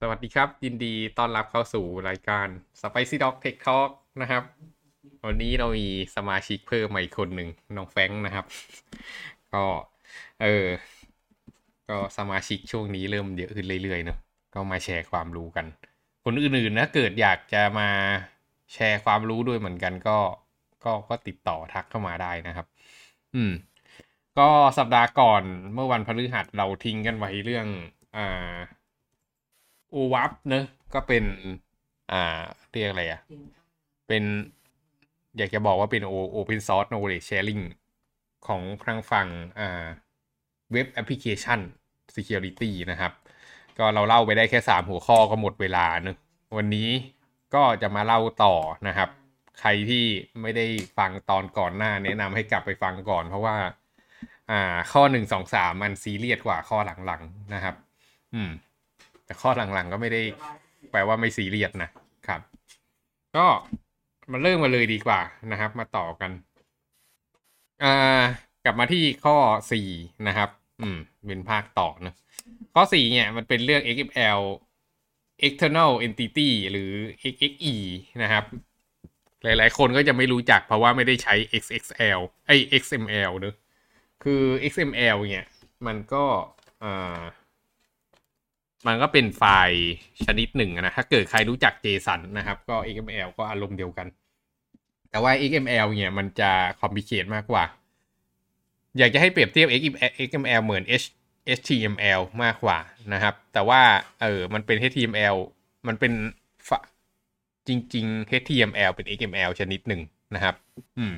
สวัสดีครับ ยินดีต้อนรับเข้าสู่รายการ Spicy Dog Tech Talk นะครับ วันนี้เรามีสมาชิกเพิ่มมาอีกคนหนึ่งน้องแฟงนะครับ ก็เออก็สมาชิกช่วงนี้เริ่มเยอะขึ้นเรื่อยๆเนอะก็มาแชร์ความรู้กัน คนอื่นๆนะเกิดอยากจะมาแชร์ความรู้ด้วยเหมือนกันก็ก็ก็ติดต่อทักเข้ามาได้นะครับ อืม ก็สัปดาห์ก่อนเมื่อวันพฤหัสเราทิ้งกันไว้เรื่องอ่า OWASP เนอะก็เป็น อ่า เรียกอะไรอะ่ะเป็น อยากจะบอกว่าเป็นโอ open source knowledge sharing ของทางฝั่งอ่าเว็บแอปพลิเคชัน Security นะครับ ก็เราเล่าไปได้แค่ 3 หัวข้อก็หมดเวลาเนอะวันนี้ก็จะมาเล่าต่อนะครับ ใครที่ไม่ได้ฟังตอนก่อนหน้า แนะนำให้กลับไปฟังก่อน เพราะว่า อ่า ข้อหนึ่งสองสามมันซีเรียสกว่าข้อหลังๆนะครับ อืม แต่ข้อหลังๆก็ไม่ได้แปลว่าไม่ซีเรียสนะครับ ก็มาเริ่มมาเลยดีกว่านะครับ มาต่อกันอ่ากลับมาที่ข้อสี่นะครับ อืม เป็นภาคต่อนะข้อสี่เนี่ยมันเป็นเรื่อง XML external entity หรือ XXE นะครับ หลายๆ คนก็จะไม่รู้จักเพราะว่าไม่ได้ใช้ XXL ไอ XML เนอะคือ XML เนี่ย มันก็อ่า มันก็เป็นไฟล์ชนิดหนึ่งนะ ถ้าเกิดใครรู้จัก JSON นะครับ ก็ XML ก็อารมณ์เดียวกัน แต่ว่า XML เนี่ยมันจะคอมพิเคทมากกว่า อยากจะให้เปรียบเทียบ XML เหมือน HTML มากกว่านะครับ แต่ว่าเออมันเป็น HTML มันเป็นจริง ๆ HTML เป็น XML ชนิดหนึ่งนะครับ อืม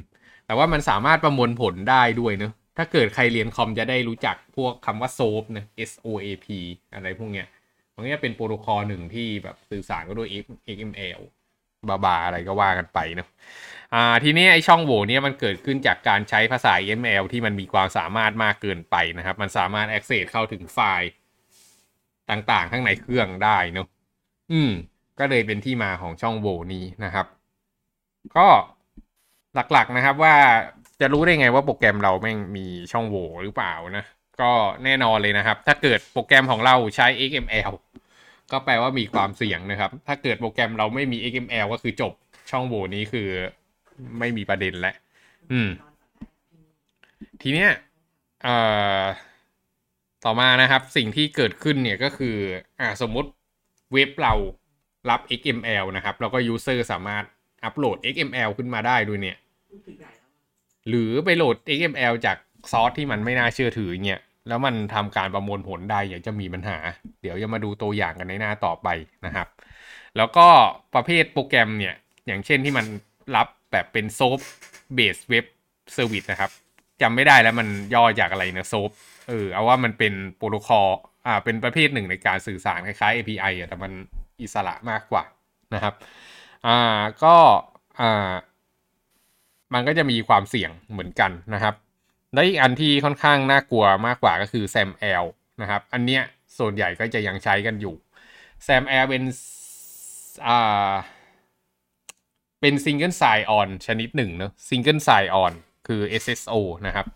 แต่ว่ามันสามารถประมวลผลได้ด้วยเนอะถ้าเกิดใครเรียนคอมจะได้รู้จักพวกคำว่า SOAP นะ S O A P อะไรพวกเนี้ยมันก็เป็นโปรโตคอลหนึ่งที่แบบสื่อสารก็ด้วย XML บาบาอะไรก็ว่ากันไปเนาะอ่าทีนี้ไอช่องโหว่เนี่ยมันเกิดขึ้นจากการใช้ภาษา XML ที่มันมีความสามารถมากเกินไปนะครับ มันสามารถ access เข้าถึงไฟล์ต่างๆ ข้างในเครื่องได้เนาะอืม ก็เลยเป็นที่มาของช่องโหว่นี้นะครับ ก็หลักๆนะครับว่า จะรู้ได้ไงว่าโปรแกรมเราแม่งมีช่องโหว่หรือเปล่านะ ก็แน่นอนเลยนะครับ ถ้าเกิดโปรแกรมของเราใช้ XML ก็แปลว่ามีความเสี่ยงนะครับ ถ้าเกิดโปรแกรมเราไม่มี XML ก็คือจบช่องโหว่นี้คือไม่มีประเด็นแล้วอืม ทีเนี้ยเอ่อต่อมานะครับสิ่งที่เกิดขึ้นเนี่ยก็คืออ่าสมมติเว็บเรารับ XML นะครับ แล้วก็ user สามารถอัปโหลด XML ขึ้นมาได้ด้วยเนี่ย หรือไปโหลด XML จากซอสที่มันไม่น่าเชื่อถือเนี่ยแล้วมันทำการประมวลผลได้อยากจะมีปัญหา เดี๋ยวจะมาดูตัวอย่างกันในหน้าต่อไปนะครับ แล้วก็ประเภทโปรแกรมเนี่ย อย่างเช่นที่มันรับแบบเป็น SOAP-based web service นะครับจำไม่ได้แล้วมันย่อจากอะไรนะ SOAP เออเอาว่ามันเป็นโปรโตคอลอ่าเป็นประเภทหนึ่งในการสื่อสารคล้ายๆ API อะแต่มันอิสระมากกว่านะครับ อ่าก็อ่า มันก็จะมีความเสี่ยงเหมือนกันนะครับ และอีกอันที่ค่อนข้างน่ากลัวมากกว่าก็คือ SAML นะครับ อันเนี้ยส่วนใหญ่ก็จะยังใช้กันอยู่ SAML เป็นอ่าเป็น Single Sign On ชนิดหนึ่งเนอะ Single Sign On คือ SSO นะครับ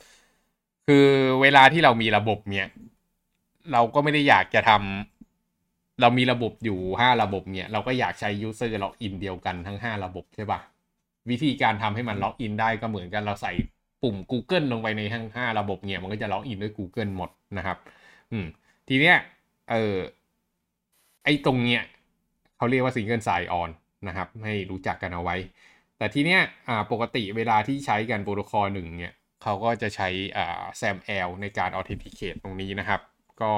คือเวลาที่เรามีระบบเนี่ย เราก็ไม่ได้อยากจะทำเรามีระบบอยู่ 5 ระบบเนี่ย เราก็อยากใช้ user login เดียวกันทั้ง 5 ระบบใช่ปะ วิธีการทำให้มันล็อกอินได้ก็เหมือนกันเราใส่ปุ่ม Google ลงไปในทั้ง5ระบบเนี่ยมันก็จะล็อกอินด้วย Google หมดนะครับ อืม ทีเนี้ยเออไอตรงเนี้ยเขาเรียกว่า Single Sign On นะครับ ให้รู้จักกันเอาไว้ แต่ทีเนี้ยอ่าปกติเวลาที่ใช้กันโปรโตคอลหนึ่งเนี่ยเขาก็จะใช้อ่า SAML ในการ Authenticate ตรงนี้นะครับ ก็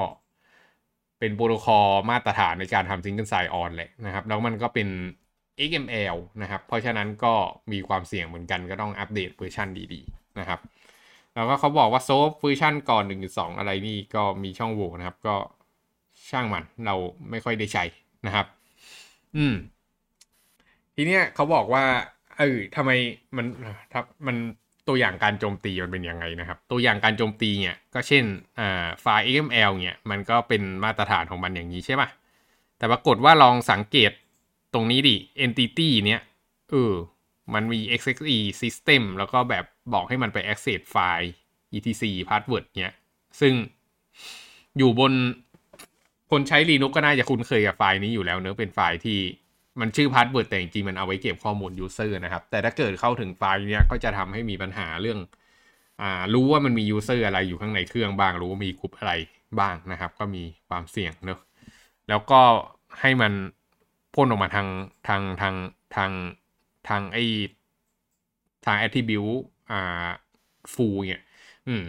เป็นโปรโตคอลมาตรฐานในการทำ Single Sign On แหละนะครับ แล้วมันก็เป็น XML นะครับ เพราะฉะนั้นก็มีความเสี่ยงเหมือนกันก็ต้องอัปเดตเวอร์ชันดีๆนะครับ แล้วก็เขาบอกว่าโซฟเวอร์ชันก่อน 1.2 อะไรนี่ก็มีช่องโหว่นะครับ ก็ช่างมันเราไม่ค่อยได้ใช้นะครับ อืม ทีเนี้ยเขาบอกว่า เออทำไมมันทับมันตัวอย่างการโจมตีมันเป็นยังไงนะครับ ตัวอย่างการโจมตีเนี่ย ก็เช่นอ่าไฟล์ XML เนี่ย มันก็เป็นมาตรฐานของมันอย่างนี้ใช่ป่ะแต่ปรากฏว่าลองสังเกต ตรงนี้ดิ entity เนี้ยเออมันมี XXE system แล้วก็แบบบอกให้มันไป access ไฟล์ etc password เนี้ย ซึ่งอยู่บนคนใช้ Linux ก็น่าจะคุ้นเคยกับไฟล์นี้อยู่แล้วเนอะเป็นไฟล์ที่มันชื่อ password แต่จริงๆมันเอาไว้เก็บข้อมูล user นะครับ แต่ถ้าเกิดเข้าถึงไฟล์เนี้ยก็จะทำให้มีปัญหาเรื่องอ่ารู้ว่ามันมี user อะไรอยู่ข้างในเครื่องบ้าง รู้ว่ามีกลุ่มอะไรบ้างนะครับ ก็มีความเสี่ยงเนอะแล้วก็ให้มัน พ่นออกมาทางทางทางทางทางไอทาง attribute อ่า full เนี่ยอืม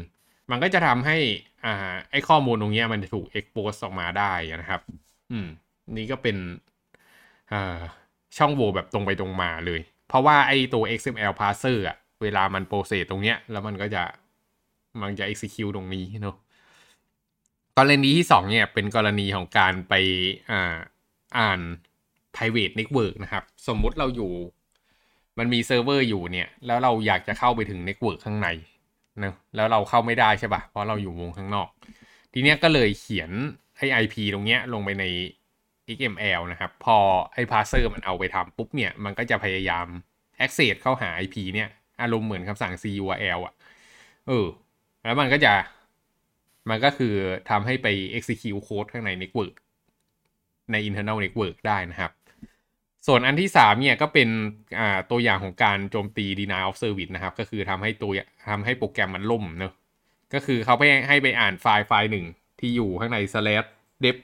มันก็จะทำให้อ่าไอข้อมูลตรงเนี้ยมันถูก expose ออกมาได้นะครับ อืม นี่ก็เป็นอ่าช่องโหว่แบบตรงไปตรงมาเลย เพราะว่าไอตัว XML parser อะเวลามันโปรเซสตรงเนี้ย แล้วมันก็จะมันจะ execute ตรงนี้เนาะกรณีที่สองเนี่ยเป็นกรณีของการไปอ่าอ่าน private network นะครับ สมมุติเราอยู่ มันมีเซิร์ฟเวอร์อยู่เนี่ย แล้วเราอยากจะเข้าไปถึงเน็ตเวิร์กข้างในนะแล้วเราเข้าไม่ได้ใช่ปะ่ะ เพราะเราอยู่วงข้างนอก ทีเนี้ยก็เลยเขียนไอ้ IP ตรงเนี้ยลงไปใน XML นะครับ พอไอ้ parser มันเอาไปทำปุ๊บเนี่ย มันก็จะพยายาม access เข้าหา IP เนี่ยอารมณ์เหมือนคำสั่ง curl อะ เออ แล้วมันก็จะ มันก็คือทำให้ไป execute code ข้างใน network ใน internal network ได้นะครับ ส่วนอันที่สามเนี่ยก็เป็นตัวอย่างของการโจมตี denial of service นะครับ ก็คือทำให้ตัวทำให้โปรแกรมมันล่มเนอะก็คือเขาไปให้ไปอ่านไฟล์ไฟล์หนึ่งที่อยู่ข้างใน slash dep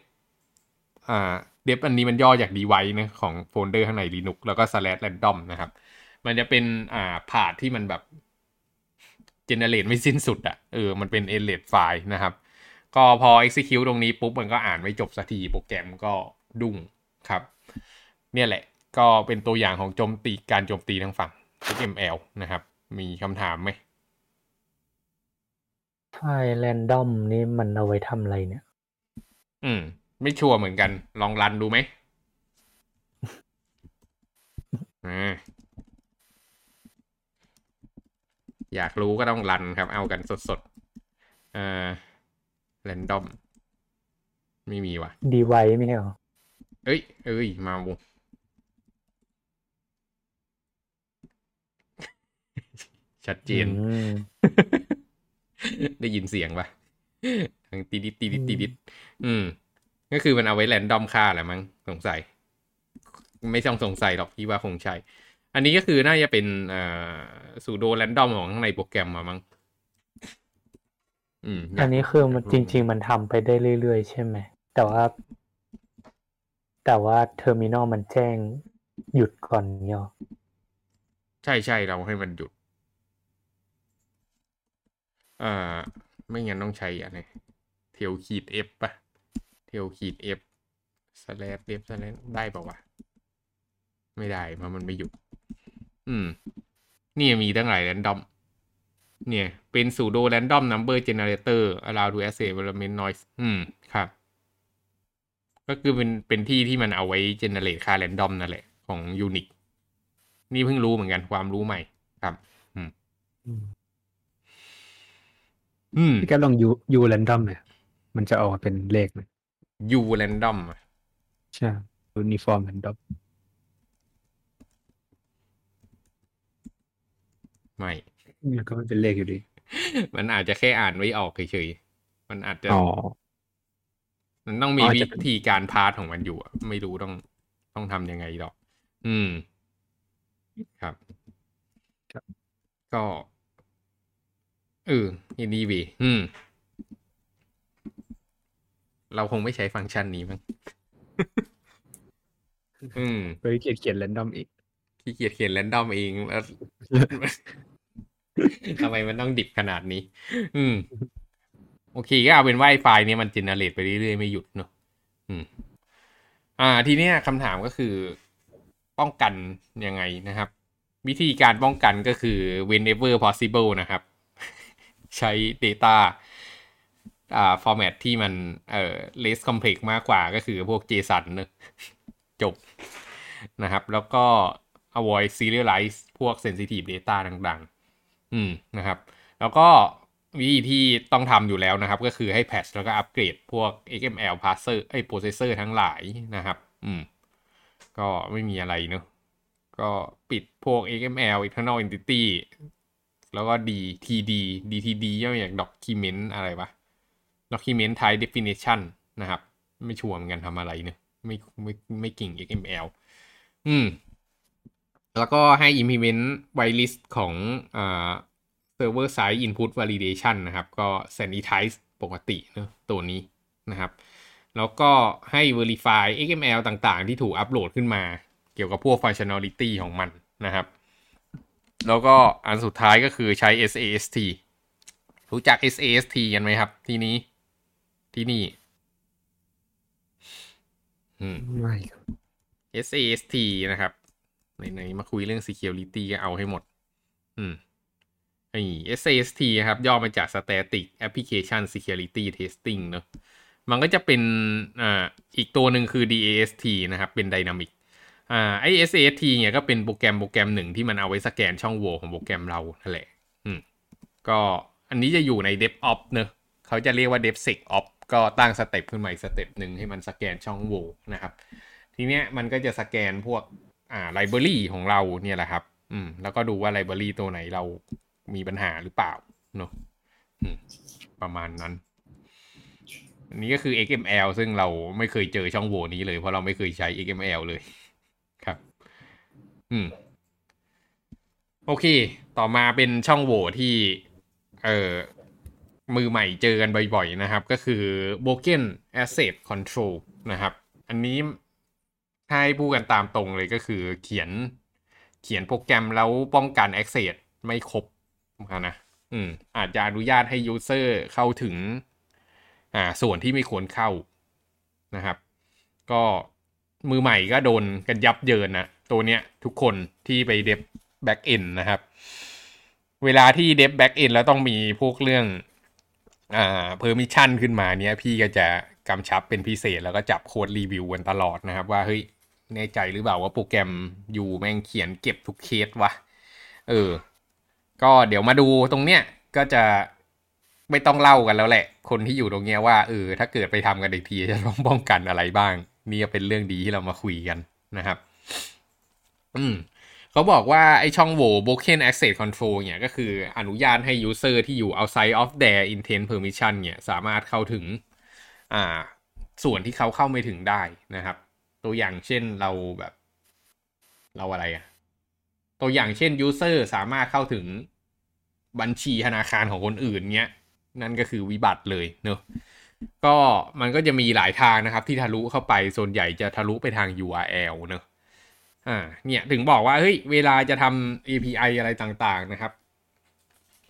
อ่า dep อันนี้มันย่อจาก device นะของโฟลเดอร์ข้างใน Linux แล้วก็ slash random นะครับ มันจะเป็นอ่าพาที่มันแบบ generate ไม่สิ้นสุดอะ่ะเออมันเป็น endless ไฟล์นะครับ ก็พอ execute ตรงนี้ปุ๊บมันก็อ่านไม่จบสักทีโปรแกรมก็ดุ้งครับ เนี่ยแหละ ก็เป็นตัวอย่างของโจมตีการโจมตีทางฝั่ง XML นะครับ มีคำถามไหมไฟล์แรนดอมนี่มันเอาไว้ทำอะไรเนี่ย อืม ไม่ชัวร์เหมือนกัน ลองรันดูไหมอ่าอยากรู้ก็ต้องรันครับ เอากันสดๆอ่าแรนดอม ไม่มีว่ะ ดีไวไม่ใช่เหรอ เอ้ย เอ้ย มาว ชัดเจนอืมได้ยินเสียงปะทางตีดิดตีดิดตีดิดอืม ก็คือมันเอาไว้แรนดอมค่าแหละมั้งสงสัย ไม่ต้องสงสัยหรอกพี่ว่าคงใช่ อันนี้ก็คือน่าจะเป็นเอ่อสูโดแรนดอมของข้างในโปรแกรมมามั้งอืมยากอันนี้คือมันจริง ๆ มันทำไปได้เรื่อย ๆ ใช่ไหม แต่ว่า แต่ว่าเทอร์มินอลมันแจ้งหยุดก่อนเนี่ยหรอใช่ใช่เราให้มันหยุด เอ่อไม่งั้นต้องใช้อะไรเทลขีด F ป่ะเทลขีด F สแลป F สแลปได้ปะวะ ไม่ได้เพราะมันไม่หยุดอืม นี่มีตั้งหลายแรนดอม เนี่ย เป็น pseudo random number generator allow to access element noise อืม ครับ ก็คือเป็นเป็นที่ที่มันเอาไว้ generate ค่า random นั่นแหละ ของ Unix นี่เพิ่งรู้เหมือนกันความรู้ใหม่ ครับ อืม อืมพี่แกลอง U U random เนี่ยมันจะออกมาเป็นเลขไหม U random อะใช่ uniform random ไม่มันก็ไม่เป็นเลขอยู่ดี มันอาจจะแค่อ่านไว้ออกเฉยๆมันอาจจะอ๋อมันต้องมีอ๋อวิจะเป็นธีการพาสของมันอยู่อะไม่รู้ต้องต้องทำยังไงหรอก อืม ครับ ก็ เออยินดีวีอืม เราคงไม่ใช้ฟังก์ชันนี้มั้งอืมไปเขียนเขียนแรนดอมอีกขี้เกียจเขียนแรนดอมเองแล้วทำไมมันต้องดิบขนาดนี้ อืม โอเคก็เอาเป็นว่าไอ้ไฟล์เนี้ยมันเจเนเรตไปเรื่อยๆ ไม่หยุดเนอะอืม อ่า ทีเนี้ยคำถามก็คือป้องกันยังไงนะครับ วิธีการป้องกันก็คือ whenever possible นะครับ ใช้ data อ่า format ที่มันเอ่อ less complex มากกว่าก็คือพวก JSON เนอะจบนะครับ แล้วก็ avoid serialize พวก sensitive data ต่างๆ อืมนะครับ แล้วก็วิธีที่ต้องทำอยู่แล้วนะครับ ก็คือให้ patch แล้วก็อัปเกรดพวก XML parser ไอ้ processor ทั้งหลายนะครับ อืม ก็ไม่มีอะไรเนอะก็ปิดพวก XML internal entity แล้วก็ DTD DTD ย่อมาจาก document อะไรวะ document type definition นะครับ ไม่ชัวร์เหมือนกันทำอะไรเนอะไม่ไม่ไม่เก่ง XML อืม แล้วก็ให้ implement whitelist ของอ่า server side input validation นะครับ ก็ sanitize ปกติเนะตัวนี้นะครับ แล้วก็ให้ verify XML ต่างๆ ที่ถูกอัปโหลดขึ้นมา เกี่ยวกับพวก functionality ของมันนะครับ แล้วก็อันสุดท้ายก็คือใช้ SAST รู้จัก SAST กันไหมครับ ที่นี้ ที่นี่อืมไม่ครับ SAST นะครับไหนๆมาคุยเรื่อง security ก็เอาให้หมด อืมไอ้ SAST ครับ ย่อมาจาก Static Application Security Testing เนอะมันก็จะเป็นอ่าอีกตัวหนึ่งคือ DAST นะครับ เป็น Dynamic อ่าไอ SAST เนี่ยก็เป็นโปรแกรมโปรแกรมหนึ่งที่มันเอาไว้สแกนช่องโหว่ของโปรแกรมเรานั่นแหละอืมก็อันนี้จะอยู่ใน DevOps เนอะเขาจะเรียกว่า DevSecOps ก็ตั้ง step ขึ้นมาอีก step หนึ่งให้มันสแกนช่องโหว่นะครับ ทีเนี้ยมันก็จะสแกนพวกอ่า library ของเราเนี่ยแหละครับอืมแล้วก็ดูว่า library ตัวไหนเรามีปัญหาหรือเปล่าเนอะประมาณนั้นอันนี้ก็คือ XML ซึ่งเราไม่เคยเจอช่องโหว่นี้เลยเพราะเราไม่เคยใช้ XML เลย อืม โอเค ต่อมาเป็นช่องโหว่ที่ เอ่อมือใหม่เจอกันบ่อยๆนะครับ ก็คือ Broken Asset Control นะครับ อันนี้ถ้าให้พูดกันตามตรงเลยก็คือเขียนเขียนโปรแกรมแล้วป้องกัน Access ไม่ครบนะอืมอาจจะอนุญาตให้ User เข้าถึง อ่า ส่วนที่ไม่ควรเข้านะครับ ก็มือใหม่ก็โดนกันยับเยินนะ ตัวเนี้ยทุกคนที่ไป dev backend นะครับ เวลาที่ dev backend แล้วต้องมีพวกเรื่องอ่า permission ขึ้นมาเนี้ยพี่ก็จะกำชับเป็นพิเศษแล้วก็จับ code review กันตลอดนะครับ ว่าเฮ้ยแน่ใจหรือเปล่าว่าโปรแกรมอยู่แม่งเขียนเก็บทุกเคสวะเออ ก็เดี๋ยวมาดูตรงเนี้ยก็จะไม่ต้องเล่ากันแล้วแหละ คนที่อยู่ตรงเนี้ยว่าเออถ้าเกิดไปทำกันอีกทีจะต้องป้องกันอะไรบ้าง นี่เป็นเรื่องดีที่เรามาคุยกันนะครับ อืมเขาบอกว่าไอช่องโหว่ broken access control เนี่ยก็คืออนุญาตให้ user ที่อยู่ outside of their intent permission เนี่ยสามารถเข้าถึงอ่าส่วนที่เขาเข้าไม่ถึงได้นะครับ ตัวอย่างเช่นเราแบบ เราอะไรอะตัวอย่างเช่น user สามารถเข้าถึงบัญชีธนาคารของคนอื่นเนี้ยนั่นก็คือวิบัติเลยเนอะก็มันก็จะมีหลายทางนะครับที่ทะลุเข้าไปส่วนใหญ่จะทะลุไปทาง URL เนอะ อ่าเนี่ยถึงบอกว่าเฮ้ยเวลาจะทำ API อะไรต่างๆนะครับ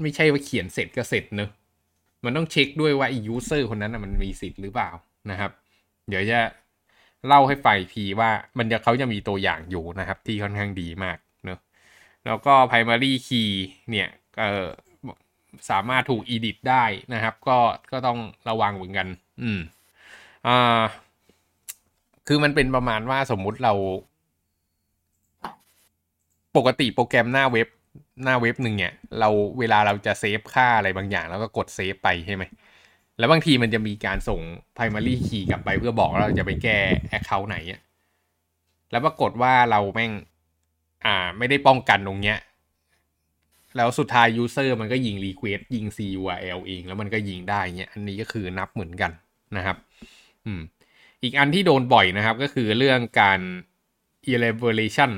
ไม่ใช่ว่าเขียนเสร็จก็เสร็จเนอะมันต้องเช็คด้วยว่าไอ้ user คนนั้นนะมันมีสิทธิ์หรือเปล่านะครับ เดี๋ยวจะเล่าให้ฟังทีว่ามันจะเขาจะมีตัวอย่างอยู่นะครับ ที่ค่อนข้างดีมากเนอะแล้วก็ primary key เนี่ยเออสามารถถูก edit ได้นะครับ ก็ก็ต้องระวังเหมือนกัน อืมอ่าคือมันเป็นประมาณว่าสมมุติเรา ปกติโปรแกรมหน้าเว็บหน้าเว็บหนึ่งเนี่ยเราเวลาเราจะเซฟค่าอะไรบางอย่าง แล้วก็กดเซฟไปใช่ไหมแล้วบางทีมันจะมีการส่ง primary key กลับไปเพื่อบอกเราจะไปแก้ account ไหนอะแล้วปรากฏว่าเราแม่งอ่าไม่ได้ป้องกันตรงเนี้ยแล้วสุดท้าย user มันก็ยิง request ยิง CURL เอง แล้วมันก็ยิงได้เงี้ยอันนี้ก็คือนับเหมือนกันนะครับ อืม อีกอันที่โดนบ่อยนะครับ ก็คือเรื่องการ elaboration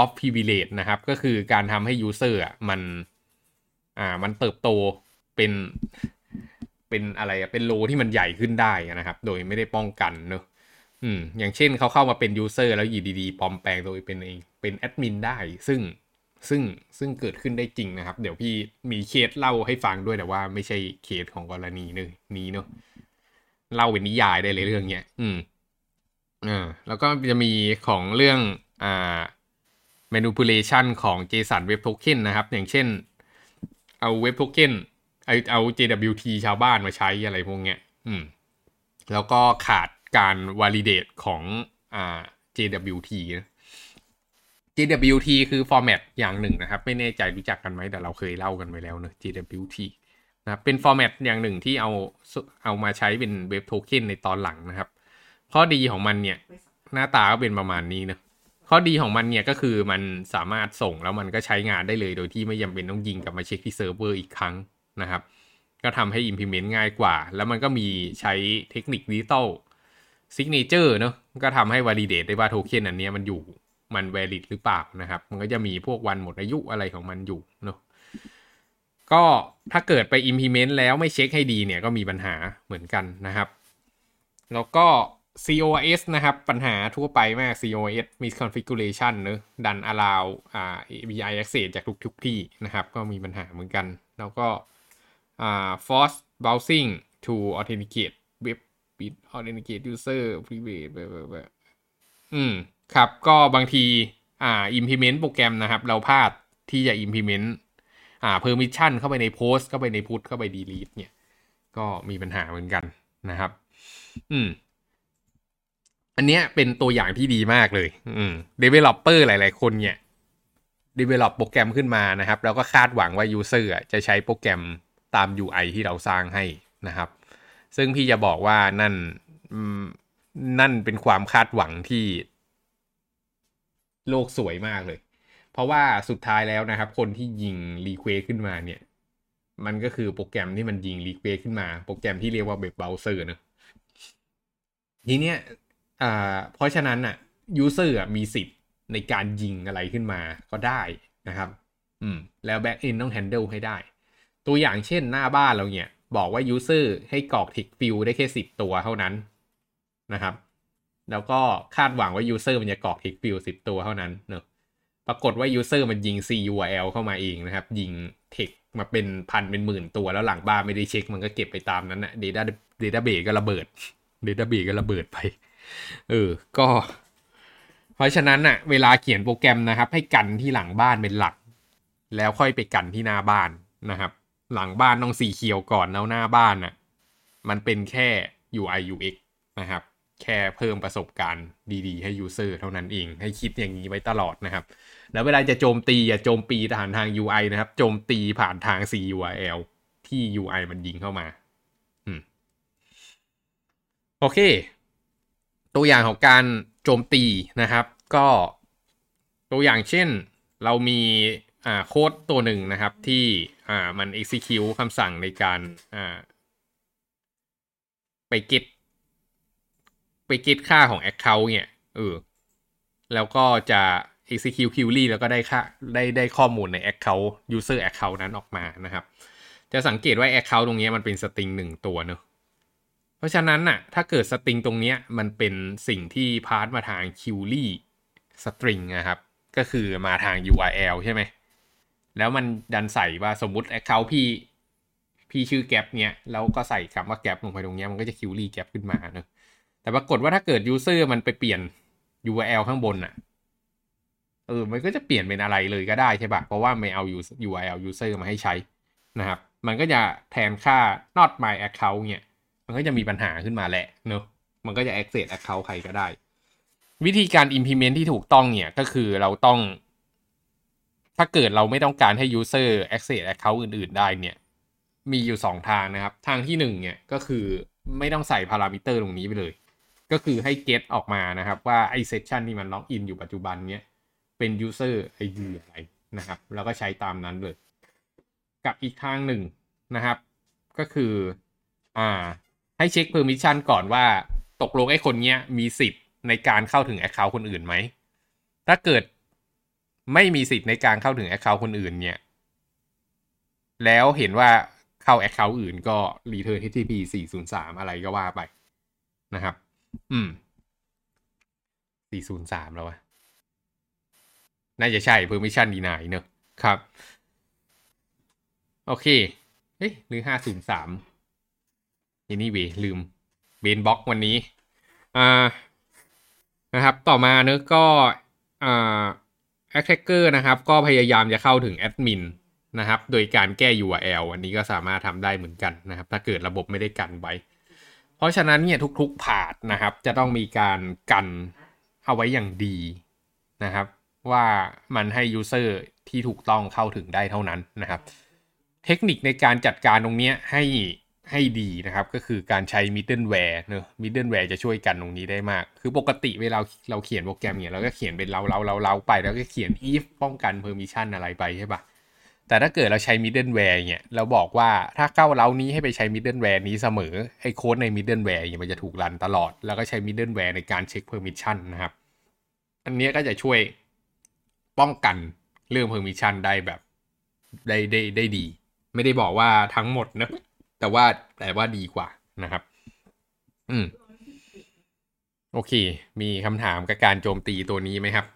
of privilege นะครับ ก็คือการทำให้ user อะมันอ่ามันเติบโตเป็นเป็นอะไรอะเป็นโลที่มันใหญ่ขึ้นได้นะครับ โดยไม่ได้ป้องกันเนอะอืมอย่างเช่นเขาเข้ามาเป็น user แล้วอยู่ดีๆปลอมแปลงตัวเองเป็นเองเป็นแอดมินได้ ซึ่งซึ่งซึ่งเกิดขึ้นได้จริงนะครับ เดี๋ยวพี่มีเคสเล่าให้ฟังด้วยแต่ว่าไม่ใช่เคสของกรณีนึงนี้เนอะเล่าเป็นนิยายได้เลยเรื่องเนี้ย อืมอ่าแล้วก็จะมีของเรื่องอ่า manipulation ของ JSON Web Token นะครับ อย่างเช่น เอา Web Token เอาเอา JWT ชาวบ้านมาใช้อะไรพวกเนี้ย อืม แล้วก็ขาดการ validate ของอ่า JWT นะ JWT คือ format อย่างหนึ่งนะครับ ไม่แน่ใจรู้จักกันไหมแต่เราเคยเล่ากันไปแล้วเนอะ JWT นะเป็น format อย่างหนึ่งที่เอาเอามาใช้เป็น Web Token ในตอนหลังนะครับ ข้อดีของมันเนี่ย หน้าตาก็เป็นประมาณนี้นะ ข้อดีของมันเนี่ยก็คือมันสามารถส่งแล้วมันก็ใช้งานได้เลย โดยที่ไม่จำเป็นต้องยิงกลับมาเช็คที่เซิร์ฟเวอร์อีกครั้งนะครับ ก็ทำให้ implement ง่ายกว่า แล้วมันก็มีใช้เทคนิคดิจิตอล signature เนอะก็ทำให้ validate ได้ว่าโทเค็นอันนี้มันอยู่มัน valid หรือเปล่านะครับ มันก็จะมีพวกวันหมดอายุอะไรของมันอยู่เนอะก็ถ้าเกิดไป implement แล้วไม่เช็คให้ดีเนี่ยก็มีปัญหาเหมือนกันนะครับ แล้วก็ COS นะครับ ปัญหาทั่วไปมาก COS misconfiguration เนอะดัน allow อ่า API access จากทุกทุกที่นะครับ ก็มีปัญหาเหมือนกัน แล้วก็อ่า force browsing to authenticate web bit authenticate user private อืม ครับ ก็บางทีอ่า implement โปรแกรมนะครับ เราพลาดที่จะ implement อ่า permission เข้าไปใน post เข้าไปใน put เข้าไป delete เนี่ย ก็มีปัญหาเหมือนกันนะครับ อืม อันเนี้ยเป็นตัวอย่างที่ดีมากเลย อืม developer หลาย ๆ คนเนี่ย develop โปรแกรมขึ้นมานะครับ แล้วก็คาดหวังว่า user อะจะใช้โปรแกรมตาม UI ที่เราสร้างให้นะครับ ซึ่งพี่จะบอกว่านั่นนั่นเป็นความคาดหวังที่ โลกสวยมากเลย เพราะว่าสุดท้ายแล้วนะครับ คนที่ยิง request ขึ้นมาเนี่ย มันก็คือโปรแกรมที่มันยิง request ขึ้นมา โปรแกรมที่เรียกว่าเว็บเบราว์เซอร์เนะทีเนี้ย อ่าเพราะฉะนั้นอะ user มีสิทธิ์ในการยิงอะไรขึ้นมาก็ได้นะครับ อืม แล้ว backend ต้อง handle ให้ได้ ตัวอย่างเช่นหน้าบ้านเราเนี่ย บอกว่า user ให้กรอก text field ได้แค่สิบตัวเท่านั้นนะครับ แล้วก็คาดหวังว่า user มันจะกรอก text field สิบตัวเท่านั้นเนอะปรากฏว่า user มันยิง CURL เข้ามาเองนะครับ ยิงเทคมาเป็นพันเป็นหมื่นตัวแล้วหลังบ้านไม่ได้เช็ค มันก็เก็บไปตามนั้นนะ Data Database ก็ระเบิด Database ก็ระเบิดไป เออ ก็ เพราะฉะนั้นน่ะเวลาเขียนโปรแกรมนะครับ ให้กันที่หลังบ้านเป็นหลัก แล้วค่อยไปกันที่หน้าบ้านนะครับ หลังบ้านต้องสีเขียวก่อนแล้วหน้าบ้านน่ะมันเป็นแค่ UI UX นะครับ แค่เพิ่มประสบการณ์ดีๆ ให้ user เท่านั้นเอง ให้คิดอย่างนี้ไว้ตลอดนะครับ แล้วเวลาจะโจมตีอย่าโจมตีผ่านทาง UI นะครับ โจมตีผ่านทาง CURL ที่ UI มันยิงเข้ามา อืม โอเค ตัวอย่างของการโจมตีนะครับ ก็ตัวอย่างเช่นเรามีโค้ดตัวหนึ่งนะครับที่มัน execute คำสั่งในการไป get ไป get ค่าของ account เนี่ยเออแล้วก็จะ execute query แล้วก็ได้ค่าได้ได้ข้อมูลใน account user account นั้นออกมานะครับ จะสังเกตว่า account ตรงนี้มันเป็น string หนึ่งตัวเนอะ เพราะฉะนั้นน่ะ ถ้าเกิด string ตรงเนี้ยมันเป็นสิ่งที่ pass มาทาง query string นะครับ ก็คือมาทาง URL ใช่ไหม แล้วมันดันใส่ว่าสมมุติ Account พี่ พี่ชื่อแก ๊ปเนี้ย แล้วก็ใส่คำว่าแก p ลงไปตรงเนี้ยมันก็จะคิวลี่แก p ขึ้นมาเนอะแต่ปรากฏว่าถ้าเกิด User มันไปเปลี่ยน URL ข้างบนน่ะเออ มันก็จะเปลี่ยนเป็นอะไรเลยก็ได้ใช่ปะเพราะว่าไม่เอา URL user มาให้ใช้นะครับ มันก็จะแทนค่า not my account เนี่ย มันก็จะมีปัญหาขึ้นมาแหละเนอะมันก็จะ access account ใครก็ได้ วิธีการ implement ที่ถูกต้องเนี่ยก็คือเราต้อง ถ้าเกิดเราไม่ต้องการให้ user access account อื่น ๆ ได้เนี่ย มีอยู่ 2 ทางนะครับ ทางที่ 1 เนี่ยก็คือไม่ต้องใส่พารามิเตอร์ตรงนี้ไปเลย ก็คือให้ get ออกมานะครับ ว่าไอ้ session ที่มันล็อกอินอยู่ปัจจุบันเนี่ยเป็น user ID อะไรนะครับ แล้วก็ใช้ตามนั้นเลย กับอีกทางหนึ่งนะครับ ก็คืออ่า ให้เช็ค permission ก่อนว่า ตกลงไอ้คนเนี้ยมีสิทธิ์ในการเข้าถึง account คนอื่นไหม ถ้าเกิดไม่มีสิทธิ์ในการเข้าถึง account คนอื่นเนี่ย แล้วเห็นว่าเข้า account อื่นก็ return HTTP 403 อะไรก็ว่าไปนะครับ อืม 403 แล้ววะ น่าจะใช่ permission deny เนอะครับ โอเค เฮ้ยหรือ 503 anyway ลืมเบนบ็อกวันนี้อ่านะครับ ต่อมาเนอะก็อ่า attacker นะครับ ก็พยายามจะเข้าถึงแอดมินนะครับ โดยการแก้ URL อันนี้ก็สามารถทำได้เหมือนกันนะครับ ถ้าเกิดระบบไม่ได้กันไว้ เพราะฉะนั้นเนี่ยทุกๆผาดนะครับ จะต้องมีการกันเอาไว้อย่างดีนะครับ ว่ามันให้ user ที่ถูกต้องเข้าถึงได้เท่านั้นนะครับ เทคนิคในการจัดการตรงนี้ให้ ให้ดีนะครับ ก็คือการใช้ middleware เนอะ middleware จะช่วยกันตรงนี้ได้มาก คือปกติเวลาเราเขียนโปรแกรมเนี่ยเราก็เขียนเป็นเราเราเราเราไป แล้วก็เขียน if ป้องกัน permission อะไรไปใช่ปะแต่ถ้าเกิดเราใช้ middleware เนี่ยเราบอกว่าถ้าเข้าเล้านี้ให้ไปใช้ middleware นี้เสมอไอ้โค้ดใน middleware เนี่ยมันจะถูกรันตลอด แล้วก็ใช้ middleware ในการเช็ค permission นะครับ อันนี้ก็จะช่วยป้องกันเรื่อง permission ได้แบบได้ได้ได้ดี ไม่ได้บอกว่าทั้งหมดนะ แต่ว่าแต่ว่าดีกว่านะครับ อืม โอเค มีคำถามกับการโจมตีตัวนี้ไหมครับ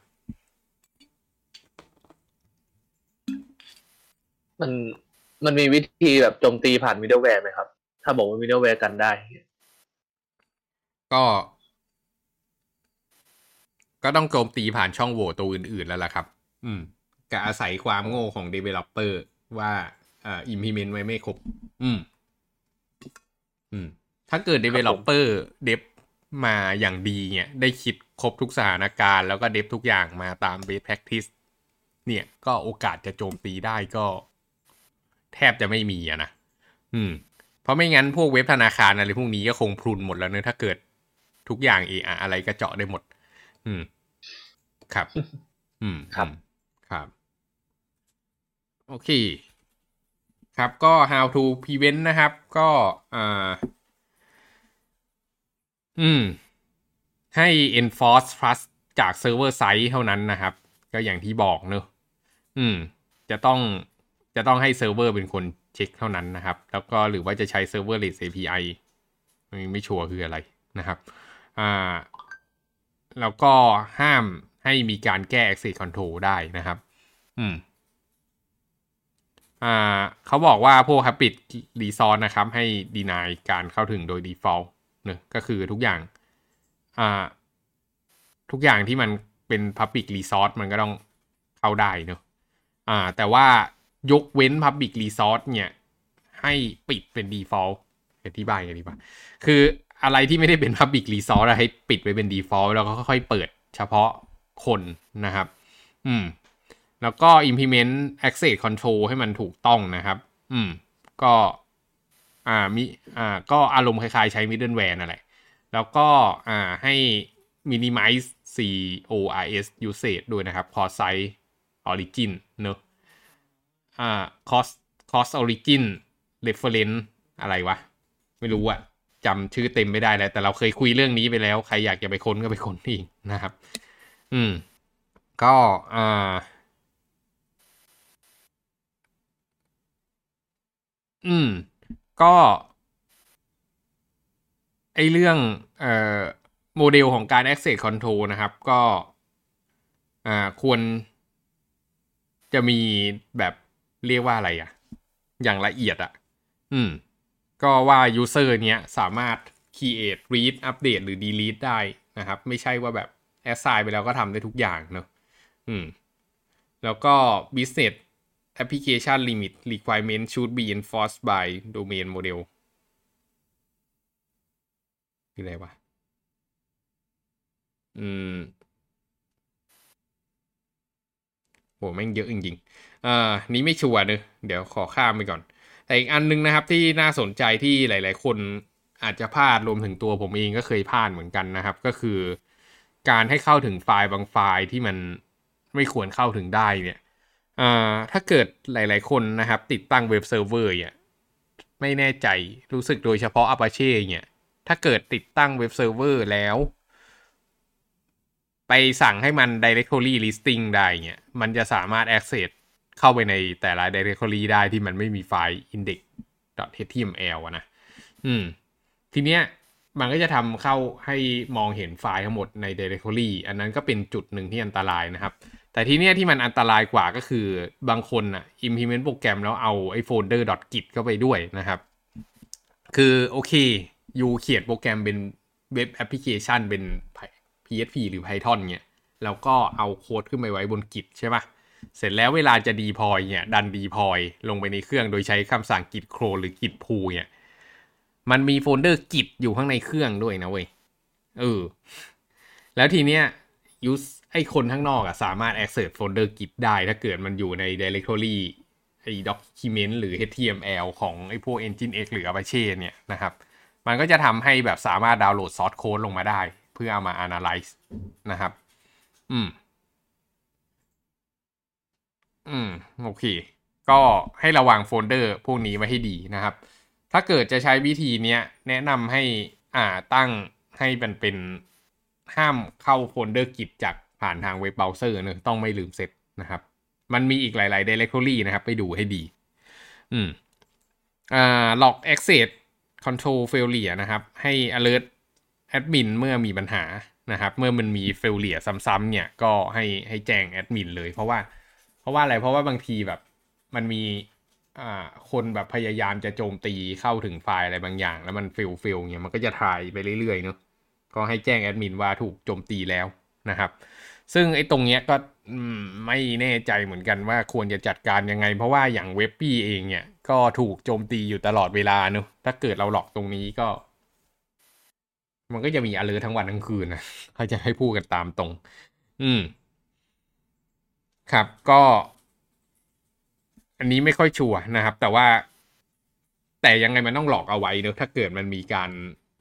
มันมันมีวิธีแบบโจมตีผ่าน middleware ไหมครับ ถ้าบอกว่า middleware กันได้ ก็ ก็ต้องโจมตีผ่านช่องโหว่ตัวอื่น ๆ แล้วล่ะครับ อืมกับอาศัยความโง่ของ developer ว่าอ่า implement ไว้ไม่ครบ อืมอืม ถ้าเกิด developer เดฟมาอย่างดีเนี่ย ได้คิดครบทุกสถานการณ์แล้วก็เดฟทุกอย่างมาตาม best practice เนี่ย ก็โอกาสจะโจมตีได้ก็ แทบจะไม่มีอะนะ อืม เพราะไม่งั้นพวกเว็บธนาคารอะไรพวกนี้ก็คงพรุนหมดแล้วเนอะถ้าเกิดทุกอย่างเออะอะไรก็เจาะได้หมด อืม ครับ อืม ครับ ครับ โอเค ครับก็ how to prevent นะครับ ก็อ่าอืม ให้ enforce trust จาก server side เท่านั้นนะครับ ก็อย่างที่บอกเนอะอืม จะต้องจะต้องให้เซิร์ฟเวอร์เป็นคนเช็คเท่านั้นนะครับ แล้วก็หรือว่าจะใช้ serverless API ไม่ไม่ชัวร์คืออะไรนะครับ อ่า แล้วก็ห้ามให้มีการแก้ access control ได้นะครับ อืม เขาบอกว่าพวก habit resource นะครับ ให้ deny การเข้าถึงโดย default เนะก็คือทุกอย่างอ่าทุกอย่างที่มันเป็น public resource มันก็ต้องเข้าได้เนอะอ่าแต่ว่ายกเว้น public resource เนี่ย ให้ปิดเป็น default อธิบายกันดีกว่าคืออะไรที่ไม่ได้เป็น public resource ให้ปิดไว้เป็น default แล้วก็ค่อยเปิดเฉพาะคนนะครับ อืม แล้วก็ implement access control ให้มันถูกต้องนะครับ อืม ก็ อ่า มี อ่า ก็อารมณ์คล้ายๆ ใช้ middleware นั่นแหละ แล้วก็ อ่า ให้ minimize CORS usage ด้วยนะครับ cost size origin เนอะอ่า cost cost origin reference อะไรวะ ไม่รู้อะจำชื่อเต็มไม่ได้แล้ว แต่เราเคยคุยเรื่องนี้ไปแล้ว ใครอยากจะไปค้นก็ไปค้นเองนะครับ อืม ก็ อ่า อืม ก็ ไอเรื่องเอ่อโมเดลของการ access control นะครับ ก็อ่าควรจะมีแบบเรียกว่าอะไรอะอย่างละเอียดอะอืม ก็ว่า user เนี้ยสามารถ create read update หรือ delete ได้นะครับ ไม่ใช่ว่าแบบ assign ไปแล้วก็ทำได้ทุกอย่างเนอะอืม แล้วก็ business application limit requirement should be enforced by domain model คืออะไรวะ อืมโหแม่งเยอะจริงๆอ่านี้ไม่ชัวร์เนอะเดี๋ยวขอข้ามไปก่อน แต่อีกอันนึงนะครับที่น่าสนใจที่หลาย ๆ คนอาจจะพลาดรวมถึงตัวผมเองก็เคยพลาดเหมือนกันนะครับ ก็คือ การให้เข้าถึงไฟล์บางไฟล์ที่มันไม่ควรเข้าถึงได้เนี่ย อ่าถ้าเกิดหลาย ๆ คนนะครับ ติดตั้งเว็บเซิร์ฟเวอร์เนี่ยไม่แน่ใจรู้สึกโดยเฉพาะ Apache เนี่ยถ้าเกิดติดตั้งเว็บเซิร์ฟเวอร์แล้ว ไปสั่งให้มัน directory listing ได้เนี่ยมันจะสามารถ access เข้าไปในแต่ละ directory ได้ที่มันไม่มีไฟล์ index.html นะ อืม ทีเนี้ยมันก็จะทำเข้าให้มองเห็นไฟล์ทั้งหมดใน directory อันนั้นก็เป็นจุดหนึ่งที่อันตรายนะครับ แต่ทีเนี้ยที่มันอันตรายกว่าก็คือบางคนอะ implement โปรแกรมแล้วเอาไอ้ folder .git เข้าไปด้วยนะครับ คือโอเค you เขียนโปรแกรมเป็นเว็บแอปพลิเคชันเป็น PHP หรือ Python เนี่ยแล้วก็เอาโค้ดขึ้นไปไว้บน Git ใช่ปะเสร็จแล้วเวลาจะ deploy เนี่ยดัน deploy ลงไปในเครื่องโดยใช้คำสั่ง git clone หรือ git pull เนี่ยมันมีโฟลเดอร์ git อยู่ข้างในเครื่องด้วยนะเว้ยเออแล้วทีเนี้ย use ไอคนข้างนอกอะสามารถ access โฟลเดอร์ git ได้ถ้าเกิดมันอยู่ใน directory ไอ้ document หรือ HTML ของไอ้พวก Nginx หรือ Apache เนี่ยนะครับ มันก็จะทำให้แบบสามารถดาวน์โหลดซอสโค้ดลงมาได้ เพื่อเอามา analyze นะครับ อืม อืม โอเค ก็ให้ระวังโฟลเดอร์พวกนี้ไว้ให้ดีนะครับ ถ้าเกิดจะใช้วิธีเนี้ย แนะนำให้อ่าตั้งให้มันเป็นห้ามเข้าโฟลเดอร์ git จาก ผ่านทางเว็บเบราว์เซอร์เนะต้องไม่ลืมเซตนะครับ มันมีอีกหลายๆ directory นะครับ ไปดูให้ดี อืมอ่า log access control failure นะครับ ให้ alert admin เมื่อมีปัญหานะครับ เมื่อมันมี failure ซ้ำๆเนี่ยก็ให้ให้แจ้ง admin เลย เพราะว่า เพราะว่าอะไรเพราะว่าบางทีแบบมันมีอ่าคนแบบพยายามจะโจมตีเข้าถึงไฟล์อะไรบางอย่าง แล้วมัน fail fail เนี่ยมันก็จะทายไปเรื่อยๆเนอะก็ให้แจ้งแอดมินว่าถูกโจมตีแล้วนะครับ ซึ่งไอ้ตรงเนี้ยก็ไม่แน่ใจเหมือนกันว่าควรจะจัดการยังไง เพราะว่าอย่างเว็บปี้เองเนี่ยก็ถูกโจมตีอยู่ตลอดเวลาเนอะถ้าเกิดเราหลอกตรงนี้ก็ มันก็จะมีอเลอทั้งวันทั้งคืนนะเขาจะให้พูดกันตามตรง อืม ครับก็ อันนี้ไม่ค่อยชัวร์นะครับ แต่ว่า แต่ยังไงมันต้องหลอกเอาไว้เนอะถ้าเกิดมันมีการ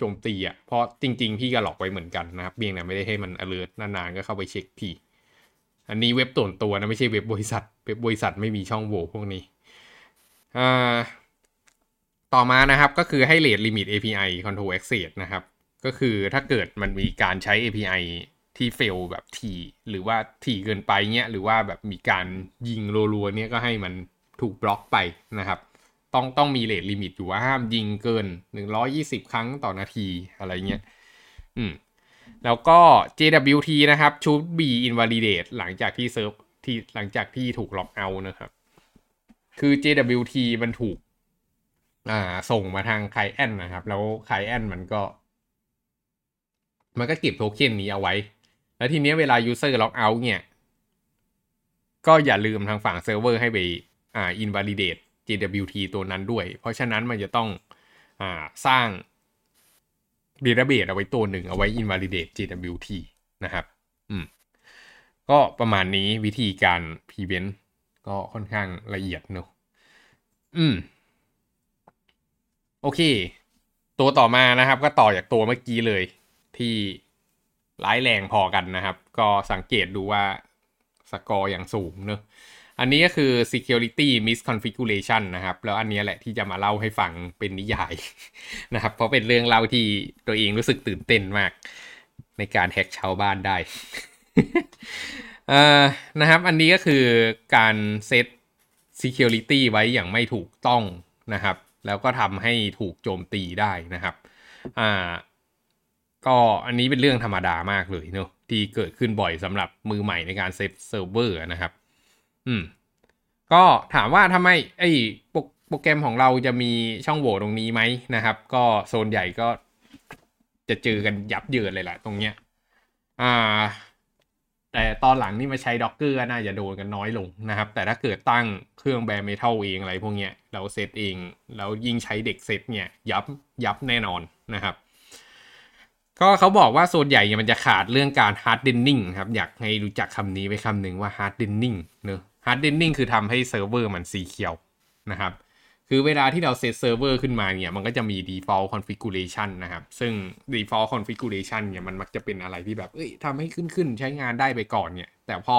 จมตีอะเพราะจริง ๆ พี่ก็หลอกไว้เหมือนกันนะครับเพียงแต่ไม่ได้ให้มัน alert นานๆก็เข้าไปเช็คทีอันนี้เว็บส่วนตัวนะไม่ใช่เว็บบริษัทเว็บบริษัทไม่มีช่องโหว่พวกนี้อ่าต่อมานะครับก็คือให้ rate limit API control access นะครับ ก็คือถ้าเกิดมันมีการใช้ API ที่ fail แบบถี่หรือว่าถี่เกินไปเนี้ยหรือว่าแบบมีการยิงรัวๆเนี้ยก็ให้มันถูกบล็อกไปนะครับ ต้องต้องมี rate limit อยู่ว่าห้ามยิงเกิน 120 ครั้งต่อนาทีอะไรเงี้ยอืมแล้วก็ JWT นะครับ should be invalidate หลังจากที่เซิร์ฟที่หลังจากที่ถูกล็อกเอาท์นะครับ คือ JWT มันถูก อ่า ส่งมาทาง client นะครับ แล้ว client มันก็ มันก็เก็บโทเค็นนี้เอาไว้ แล้วทีเนี้ยเวลา user log out เนี่ย ก็อย่าลืมทางฝั่งเซิร์ฟเวอร์ให้ไป อ่า invalidate JWT ตัวนั้นด้วย เพราะฉะนั้นมันจะต้องอสร้าง database เอาไว้ตัวหนึ่งเอาไว้ invalidate JWT นะครับอืมก็ประมาณนี้วิธีการ prevent ก็ค่อนข้างละเอียดเนอะอืม โอเค ตัวต่อมานะครับ ก็ต่อจากตัวเมื่อกี้เลยที่ร้ายแรงพอกันนะครับ ก็สังเกตดูว่าสกอร์อย่างสูงเนอะ อันนี้ก็คือ security misconfiguration นะครับ แล้วอันนี้แหละที่จะมาเล่าให้ฟังเป็นนิยายนะครับ เพราะเป็นเรื่องเล่าที่ตัวเองรู้สึกตื่นเต้นมาก ในการแฮกชาวบ้านได้เอ่อนะครับ อันนี้ก็คือการเซต security ไว้อย่างไม่ถูกต้องนะครับ แล้วก็ทำให้ถูกโจมตีได้นะครับอ่าก็อันนี้เป็นเรื่องธรรมดามากเลยเนอะที่เกิดขึ้นบ่อยสำหรับมือใหม่ในการเซตเซิร์ฟเวอร์นะครับ อืม ก็ถามว่าทำไมไอ้โปรโปรแกรมของเราจะมีช่องโหว่ตรงนี้ไหมนะครับ ก็ส่วนใหญ่ก็จะเจอกันยับเยินเลยแหละตรงเนี้ย อ่า แต่ตอนหลังนี่มาใช้ Docker ก็น่าจะโดนกันน้อยลงนะครับ แต่ถ้าเกิดตั้งเครื่อง bare metal เองอะไรพวกเนี้ยเราเซตเอง แล้วยิ่งใช้เด็กเซตเนี่ย ยับยับแน่นอนนะครับก็เขาบอกว่าส่วนใหญ่เนี่ยมันจะขาดเรื่องการ hardening ครับ อยากให้รู้จักคำนี้ไว้คำหนึ่งว่า hardening เนอะ hardening คือทำให้เซิร์ฟเวอร์มัน secure นะครับคือเวลาที่เราเซตเซิร์ฟเวอร์ขึ้นมาเนี่ยมันก็จะมี default configuration นะครับ ซึ่ง default configuration เนี่ยมันมักจะเป็นอะไรที่แบบเอ้ยทำให้ขึ้นขึ้นใช้งานได้ไปก่อนเนี่ย แต่พอ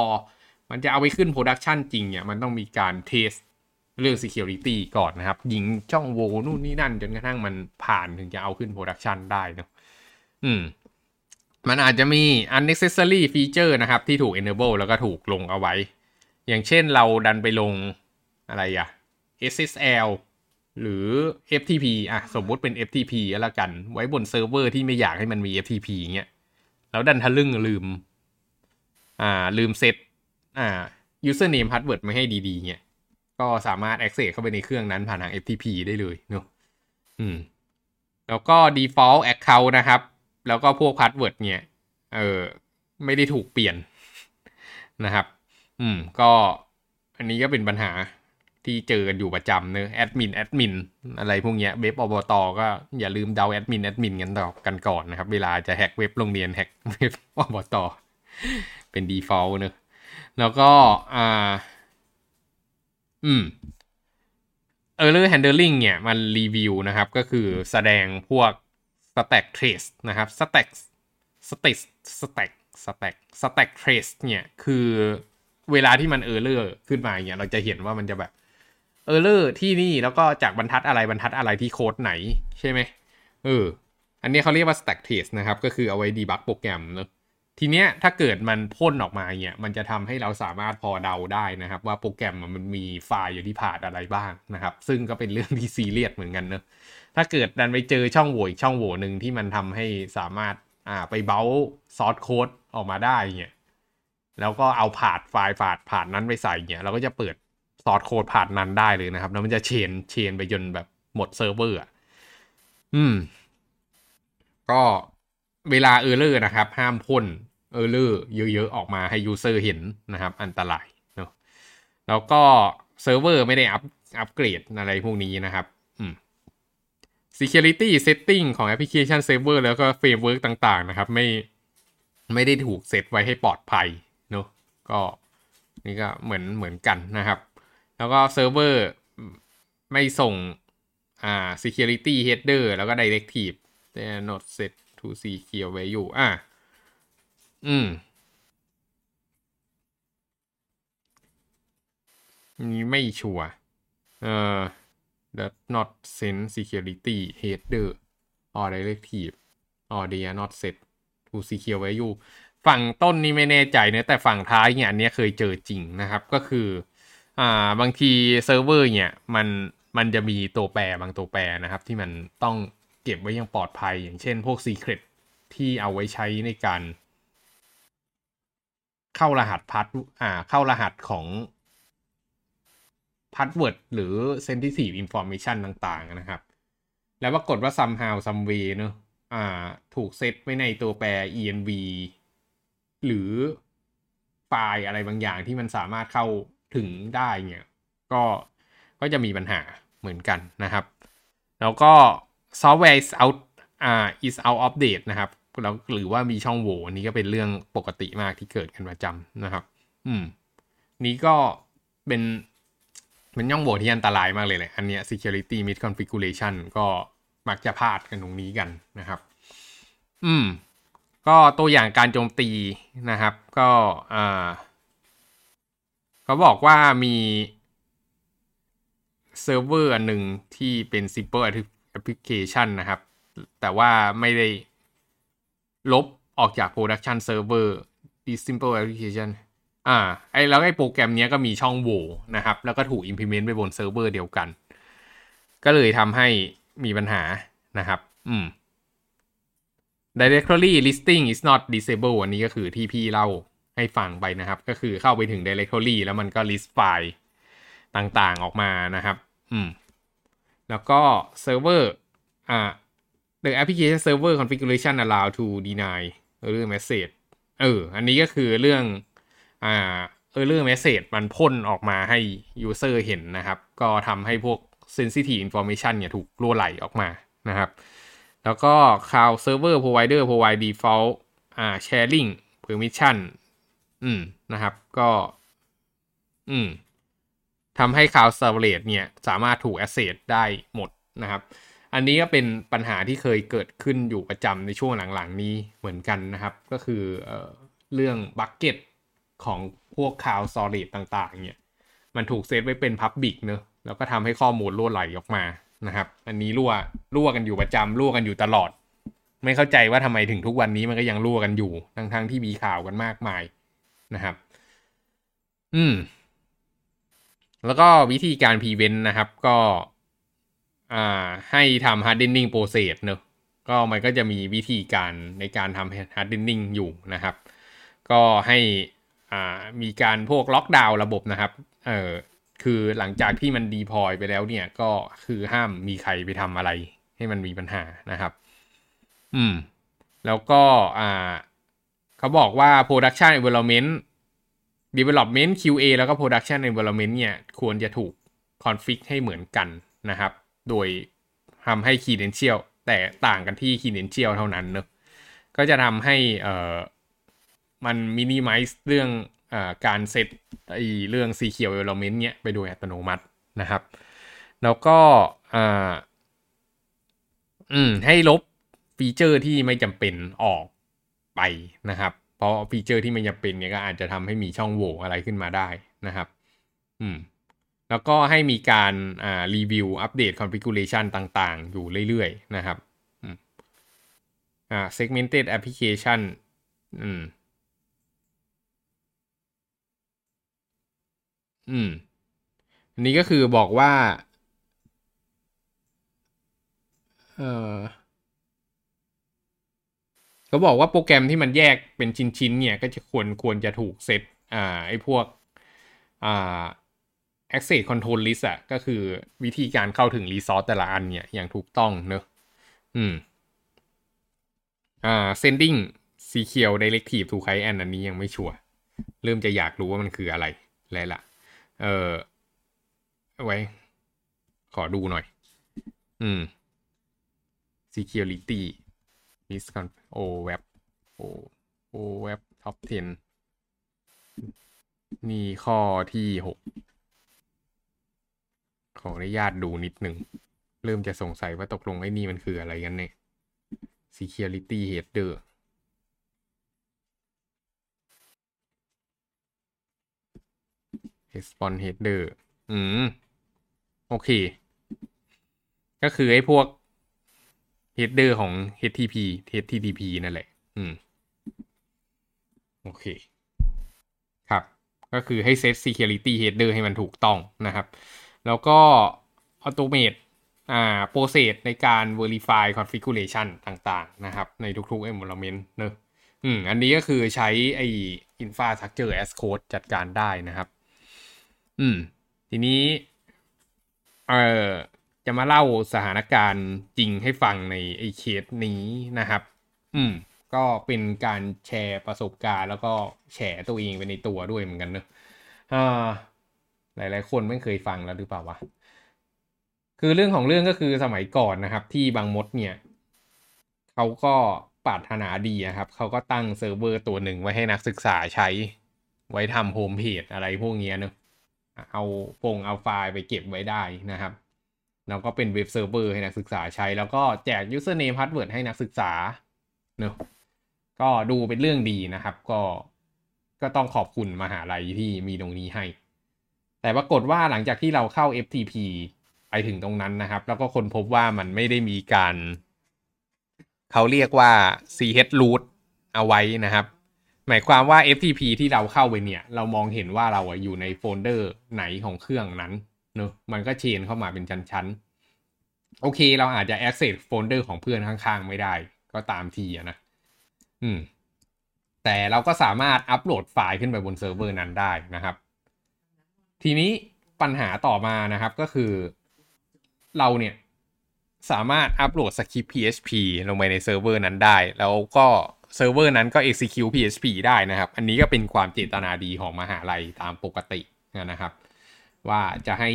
มันจะเอาไปขึ้น production จริงเนี่ยมันต้องมีการ test เรื่อง security ก่อนนะครับ ยิงช่องโวนู่นนี่นั่น จนกระทั่งมันผ่านถึงจะเอาขึ้น production ได้เนะอืม มันอาจจะมี unnecessary feature นะครับที่ถูก enable แล้วก็ถูกลงเอาไว้ อย่างเช่นเราดันไปลงอะไรอะ SSL หรือ FTP อะสมมุติเป็น FTP แล้วกัน ไว้บนเซิร์ฟเวอร์ที่ไม่อยากให้มันมี FTP เงี้ยแล้วดันทะลึ่งลืม อ่าลืมเซตอ่า username password ไม่ให้ดีๆเงี้ยก็สามารถ access เข้าไปในเครื่องนั้นผ่านทาง FTP ได้เลยเนอะอืม แล้วก็ default account นะครับ แล้วก็พวก password เนี่ย เออไม่ได้ถูกเปลี่ยนนะครับ อืม ก็อันนี้ก็เป็นปัญหาที่เจอกันอยู่ประจำเนอะ admin admin อะไรพวกเนี้ยเว็บอบตก็อย่าลืมเดา admin admin กันต่อกันก่อนนะครับ เวลาจะ hack เว็บโรงเรียน hack เว็บอบตเป็น default เนอะแล้วก็อ่า อืม error handling เนี่ยมันรีวิวนะครับ ก็คือแสดงพวก stack trace นะครับ stack stack stack stack stack trace เนี่ยคือ เวลาที่มัน error ขึ้นมาอย่างเนี่ยเราจะเห็นว่ามันจะแบบ error ที่นี่แล้วก็จากบรรทัดอะไรบรรทัดอะไรที่โค้ดไหนใช่ไหมเออ อันนี้เขาเรียกว่า stack trace นะครับ ก็คือเอาไว้ debug โปรแกรมเนอะทีเนี้ยถ้าเกิดมันพ่นออกมาเนี่ยมันจะทำให้เราสามารถพอเดาได้นะครับ ว่าโปรแกรมมันมีไฟล์อยู่ที่ path อะไรบ้างนะครับ ซึ่งก็เป็นเรื่องที่ซีเรียสเหมือนกันเนอะถ้าเกิดดันไปเจอช่องโหว่อีกช่องโหว่หนึ่งที่มันทำให้สามารถอ่าไป browse source code ออกมาได้เนี่ย แล้วก็เอา path ไฟล์ path path นั้นไปใส่เนี่ยเราก็จะเปิด source code path นั้นได้เลยนะครับ แล้วมันจะ chain chain ไปจนแบบหมดเซิร์ฟเวอร์อะอืม ก็เวลา error นะครับ ห้ามพ่น error เยอะๆ ออกมาให้ user เห็นนะครับ อันตรายเนาะแล้วก็เซิร์ฟเวอร์ไม่ได้ up upgrade อะไรพวกนี้นะครับอืม security setting ของ application server แล้วก็ framework ต่างๆ นะครับ ไม่ไม่ได้ถูกเซตไว้ให้ปลอดภัย ก็นี่ก็เหมือนเหมือนกันนะครับ แล้วก็เซิร์ฟเวอร์ไม่ส่งอ่า security header แล้วก็ directive they are not set to secure value อะอืมนี่ไม่ชัวร์เอ่อ does not send security header or directive or they are not set to secure value ฝั่งต้นนี่ไม่แน่ใจเนะแต่ฝั่งท้ายเนี่ยอันนี้เคยเจอจริงนะครับก็คืออ่าบางทีเซิร์ฟเวอร์เนี่ยมันมันจะมีตัวแปรบางตัวแปรนะครับ ที่มันต้องเก็บไว้อย่างปลอดภัย อย่างเช่นพวก secret ที่เอาไว้ใช้ในการ เข้ารหัส pass อ่าเข้ารหัสของ password หรือ sensitive information ต่าง ๆ นะครับ แล้วปรากฏว่า somehow some way เนอะอ่า ถูกเซตไว้ในตัวแปร env หรือไฟล์อะไรบางอย่างที่มันสามารถเข้าถึงได้เนี่ยก็ก็จะมีปัญหาเหมือนกันนะครับ แล้วก็ software is out อ่า is out of date นะครับแล้วหรือว่ามีช่องโหว่อันนี้ก็เป็นเรื่องปกติมากที่เกิดกันประจำนะครับ อืม นี้ก็เป็นเป็นช่องโหว่ที่อันตรายมากเลยแหละ อันเนี้ย security misconfiguration ก็มักจะพลาดกันตรงนี้กันนะครับ อืม ก็ตัวอย่างการโจมตีนะครับ ก็เขาบอกว่ามีเซิร์ฟเวอร์หนึ่งที่เป็น simple application นะครับ แต่ว่าไม่ได้ลบออกจาก production server the simple application อ่า ไอแล้วไอโปรแกรมนี้ก็มีช่องโหว่นะครับ แล้วก็ถูก implement ไปบนเซิร์ฟเวอร์เดียวกัน ก็เลยทำให้มีปัญหานะครับ อืม directory listing is not disable อันนี้ก็คือที่พี่เล่าให้ฟังไปนะครับ ก็คือเข้าไปถึง directory แล้วมันก็ list ไฟล์ต่างๆออกมานะครับ อืม แล้วก็ server อ่า the application server configuration allow to deny error message เออ อันนี้ก็คือเรื่อง อ่า error message มันพ่นออกมาให้ user เห็นนะครับ ก็ทำให้พวก sensitive information เนี่ยถูกรั่วไหลออกมานะครับ แล้วก็ cloud server provider provide default อ่า sharing permission อืม นะครับ ก็ อืมทำให้ cloud storage เนี่ย สามารถถูก access ได้หมดนะครับ อันนี้ก็เป็นปัญหาที่เคยเกิดขึ้นอยู่ประจำในช่วงหลังๆ นี้เหมือนกันนะครับ ก็คือเอ่อเรื่องบัคเก็ตของพวก cloud storage ต่าง ๆ เนี่ย มันถูกเซตไว้เป็น Public เนอะแล้วก็ทำให้ข้อมูลรั่วไหลออกมา นะครับ อันนี้รั่วรั่วกันอยู่ประจำรั่วกันอยู่ตลอด ไม่เข้าใจว่าทำไมถึงทุกวันนี้มันก็ยังรั่วกันอยู่ทั้งทที่มีข่าวกันมากมายนะครับ อืม แล้วก็วิธีการ prevent นะครับ ก็ อ่า ให้ทำ hardening process เนอะก็มันก็จะมีวิธีการในการทำ hardening อยู่นะครับ ก็ให้อ่ามีการพวกล็อกดาวน์ระบบนะครับ เออ คือหลังจากที่มันดีพอยไปแล้วเนี่ยก็คือห้ามมีใครไปทำอะไร ให้มันมีปัญหานะครับ อืม แล้วก็อ่าเขาบอกว่า production environment development QA แล้วก็ production environment เนี่ย ควรจะถูก config ให้เหมือนกันนะครับ โดยทำให้ credential แต่ต่างกันที่ credential เท่านั้นเนอะก็จะทำให้เอ่อมัน minimize เรื่อง การเซตไอเรื่อง secure element เนี่ยไปโดยอัตโนมัตินะครับ แล้วก็อ่าอืมให้ลบ feature ที่ไม่จำเป็นออกไปนะครับ เพราะ feature ที่ไม่จำเป็นเนี่ยก็อาจจะทำให้มีช่องโหว่อะไรขึ้นมาได้นะครับ อืมแล้วก็ให้มีการอ่า review update configuration ต่างๆ อยู่เรื่อยๆ นะครับอ่า segmented application อืม อืมอันนี้ก็คือบอกว่า เออเขาบอกว่าโปรแกรมที่มันแยกเป็นชิ้นๆเนี่ยก็จะควรควรจะถูกเซตอ่าไอ้พวกอ่า access control list อะก็คือวิธีการเข้าถึง resource แต่ละอันเนี่ยอย่างถูกต้องเนอะอืมอ่า sending secure directive to client อันนี้ยังไม่ชัวร์เริ่มจะอยากรู้ว่ามันคืออะไรแล้วล่ะ เออไว้ ขอดูหน่อย อืม security miscon o web o o web top 10 นี่ข้อที่หกขออนุญาตดูนิดหนึ่ง เริ่มจะสงสัยว่าตกลงไอ้นี่มันคืออะไรกันเนี่ย security header response header อืม โอเค ก็คือไอ้พวก header ของ HTTP HTTP นั่นแหละ อืม โอเค ครับ ก็คือให้เซต security header ให้มันถูกต้องนะครับ แล้วก็ automate อ่า process ในการ verify configuration ต่างๆ นะครับ ในทุกๆ environment เนอะอืม อันนี้ก็คือใช้ไอ้ infrastructure as code จัดการได้นะครับ อืม ทีนี้ เอ่อจะมาเล่าสถานการณ์จริงให้ฟังในไอเคสนี้นะครับ อืม ก็เป็นการแชร์ประสบการณ์ แล้วก็แชร์ตัวเองไปในตัวด้วยเหมือนกันเนอะอ่าหลาย ๆ คนไม่เคยฟังแล้วหรือเปล่าวะ คือเรื่องของเรื่องก็คือสมัยก่อนนะครับ ที่บางมดเนี่ยเขาก็ปรารถนาดีนะครับ เขาก็ตั้งเซิร์ฟเวอร์ตัวหนึ่งไว้ให้นักศึกษาใช้ ไว้ทำโฮมเพจอะไรพวกเนี้ยเนอะ เอาฟงเอาไฟล์ไปเก็บไว้ได้นะครับ แล้วก็เป็น web server ให้นักศึกษาใช้ แล้วก็แจก username password ให้นักศึกษาเนอะก็ดูเป็นเรื่องดีนะครับ ก็ก็ต้องขอบคุณมหาลัยที่มีตรงนี้ให้ แต่ปรากฏว่าหลังจากที่เราเข้า FTP ไปถึงตรงนั้นนะครับ แล้วก็ค้นพบว่ามันไม่ได้มีการ เขาเรียกว่า chroot เอาไว้นะครับ หมายความว่า FTP ที่เราเข้าไปเนี่ย เรามองเห็นว่าเราอยู่ในโฟลเดอร์ไหนของเครื่องนั้นเนอะมันก็ chain เข้ามาเป็นชั้นๆ โอเค เราอาจจะ access folder ของเพื่อนข้างๆ ไม่ได้ ก็ตามทีนะ อืม แต่เราก็สามารถอัปโหลดไฟล์ขึ้นไปบนเซิร์ฟเวอร์นั้นได้นะครับ ทีนี้ปัญหาต่อมานะครับก็คือ เราเนี่ยสามารถอัปโหลดสคริปต์ PHP ลงไปในเซิร์ฟเวอร์นั้นได้ แล้วก็ เซิร์ฟเวอร์นั้นก็ execute PHP ได้นะครับ อันนี้ก็เป็นความเจตนาดีของมหาลัยตามปกตินะครับ ว่าจะให้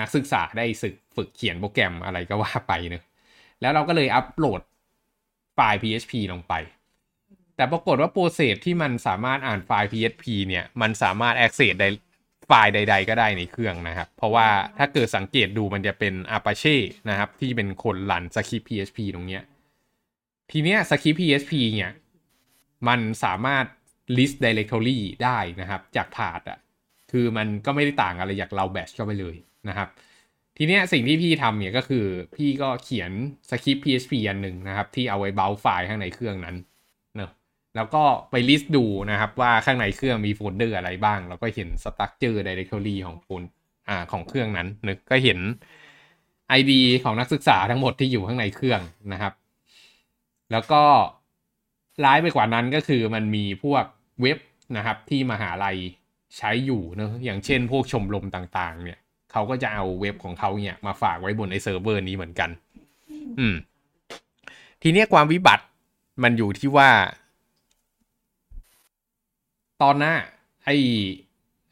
นักศึกษาได้ศึกฝึกเขียนโปรแกรมอะไรก็ว่าไปเนอะแล้วเราก็เลยอัปโหลดไฟล์ PHP ลงไป แต่ปรากฏว่าโปรเซสที่มันสามารถอ่านไฟล์ PHP เนี่ย มันสามารถ access ได้ไฟล์ใด ๆ ก็ได้ในเครื่องนะครับ เพราะว่าถ้าเกิดสังเกตดูมันจะเป็น Apache นะครับ ที่เป็นคนรันสคริปต์ PHP ตรงเนี้ย ทีเนี้ยสคริปต์ PHP เนี่ย มันสามารถ list directory ได้นะครับ จาก path อะคือมันก็ไม่ได้ต่างอะไรจากเรา bash เข้าไปเลยนะครับ ทีเนี้ยสิ่งที่พี่ทำเนี่ยก็คือพี่ก็เขียนสคริปต์ PHP อันหนึ่งนะครับ ที่เอาไว้ browse ไฟล์ข้างในเครื่องนั้นเนอะแล้วก็ไป list ดูนะครับ ว่าข้างในเครื่องมีโฟลเดอร์อะไรบ้าง แล้วก็เห็นสตั๊กเจอ directory ของโฟลอ่าของเครื่องนั้นนึกก็เห็น ID ของนักศึกษาทั้งหมดที่อยู่ข้างในเครื่องนะครับ แล้วก็ร้ายไปกว่านั้นก็คือมันมีพวกเว็บนะครับที่มหาลัยใช้อยู่เนะอย่างเช่นพวกชมรมต่างๆ เนี่ยเขาก็จะเอาเว็บของเขาเนี่ยมาฝากไว้บนไอเซิร์ฟเวอร์นี้เหมือนกัน อืม ทีเนี้ยความวิบัติมันอยู่ที่ว่า ตอนหน้าไอ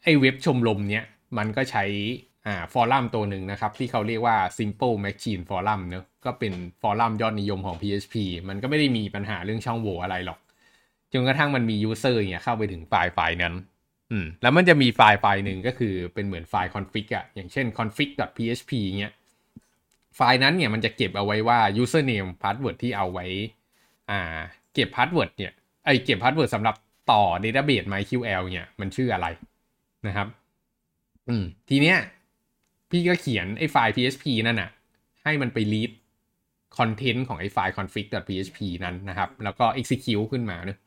ไอเว็บชมรมเนี้ยมันก็ใช้ อ่าฟอรัมตัวหนึ่งนะครับ ที่เขาเรียกว่า simple machine forum เนอะก็เป็นฟอรัมยอดนิยมของ PHP มันก็ไม่ได้มีปัญหาเรื่องช่องโหว่อะไรหรอก จนกระทั่งมันมี user เนี่ยเข้าไปถึงไฟล์ไฟล์นั้น อืม แล้วมันจะมีไฟล์ไฟล์หนึ่งก็คือเป็นเหมือนไฟล์ config อะอย่างเช่น config.php เงี้ย ไฟล์นั้นเนี่ยมันจะเก็บเอาไว้ว่า username password ที่เอาไว้ อ่า เก็บ password เนี่ยไอเก็บ password สำหรับต่อ database MySQL เนี่ยมันชื่ออะไรนะครับ อืม ทีเนี้ย พี่ก็เขียนไอ้ไฟล์ PHP นั่นน่ะ ให้มันไป read คอนเทนต์ของไอ้ไฟล์ config.php นั้นนะครับ แล้วก็ execute ขึ้นมาเนอะ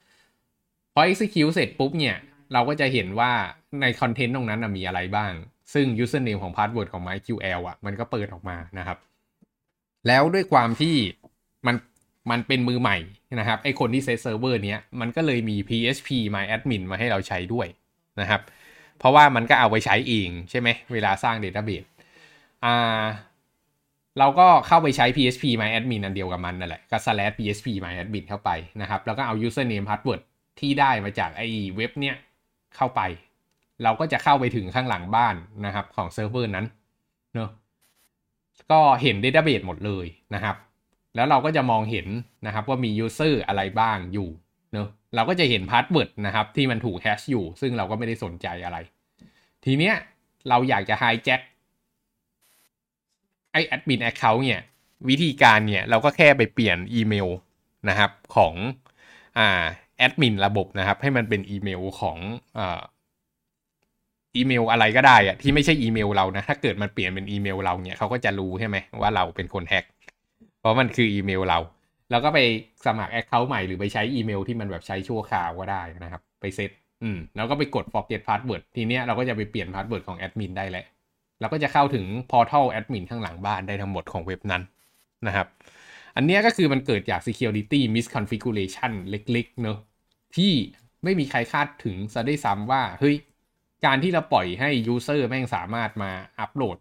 พอ execute เสร็จปุ๊บเนี่ย เราก็จะเห็นว่าในคอนเทนต์ตรงนั้นมีอะไรบ้าง ซึ่ง username ของ password ของ MySQL อะ มันก็เปิดออกมานะครับ แล้วด้วยความที่มันมันเป็นมือใหม่นะครับ ไอคนที่เซตเซิร์ฟเวอร์เนี้ย มันก็เลยมี PHP MyAdmin มาให้เราใช้ด้วยนะครับ เพราะว่ามันก็เอาไปใช้เองใช่ไหม เวลาสร้าง Database อ่าเราก็เข้าไปใช้ PHP MyAdmin อันเดียวกับมันนั่นแหละก็ slash PHP MyAdmin เข้าไปนะครับ แล้วก็เอา username password ที่ได้มาจากไอ้เว็บเนี้ยเข้าไป เราก็จะเข้าไปถึงข้างหลังบ้านนะครับของเซิร์ฟเวอร์นั้นเนอะก็เห็น Database หมดเลยนะครับ แล้วเราก็จะมองเห็นนะครับว่ามี user อะไรบ้างอยู่เนอะเราก็จะเห็น password นะครับที่มันถูก hash อยู่ ซึ่งเราก็ไม่ได้สนใจอะไร ทีเนี้ยเราอยากจะ hijack ไอ admin account เนี่ยวิธีการเนี่ยเราก็แค่ไปเปลี่ยนอีเมลนะครับของอ่าแอดมินระบบนะครับ ให้มันเป็นอีเมลของอ่าอีเมลอะไรก็ได้อะที่ไม่ใช่อีเมลเรานะ ถ้าเกิดมันเปลี่ยนเป็นอีเมลเราเนี่ยเขาก็จะรู้ใช่ไหมว่าเราเป็นคนแฮกเพราะมันคืออีเมลเรา แล้วก็ไปสมัคร Account ใหม่หรือไปใช้อีเมลที่มันแบบใช้ชั่วคราวก็ได้นะครับ ไปเซตอืมแล้วก็ไปกด forget password ทีเนี้ยเราก็จะไปเปลี่ยน password ของแอดมินได้แล้ว เราก็จะเข้าถึง portal admin ข้างหลังบ้านได้ทั้งหมดของเว็บนั้นนะครับ อันเนี้ยก็คือมันเกิดจาก security misconfiguration เล็กๆเนอะที่ไม่มีใครคาดถึงซะได้ซ้ำว่า เฮ้ย การที่เราปล่อยให้ user แม่งสามารถมาอัปโหลด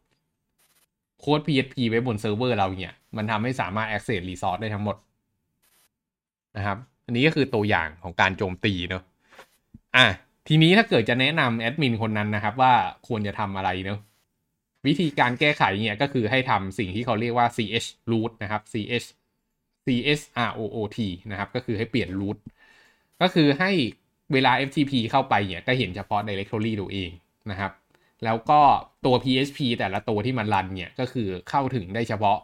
โค้ด PHP ไว้บนเซิร์ฟเวอร์เราเนี่ย มันทำให้สามารถ access resource ได้ทั้งหมดนะครับ อันนี้ก็คือตัวอย่างของการโจมตีเนอะอะทีนี้ถ้าเกิดจะแนะนำแอดมินคนนั้นนะครับ ว่าควรจะทำอะไรเนอะ วิธีการแก้ไขเนี่ยก็คือให้ทำสิ่งที่เขาเรียกว่า ch root นะครับ ch ch root นะครับ ก็คือให้เปลี่ยน root ก็คือให้เวลา FTP เข้าไปเนี่ยก็เห็นเฉพาะ directory ตัวเองนะครับ แล้วก็ตัว PHP แต่ละตัวที่มันรันเนี่ยก็คือเข้าถึงได้เฉพาะ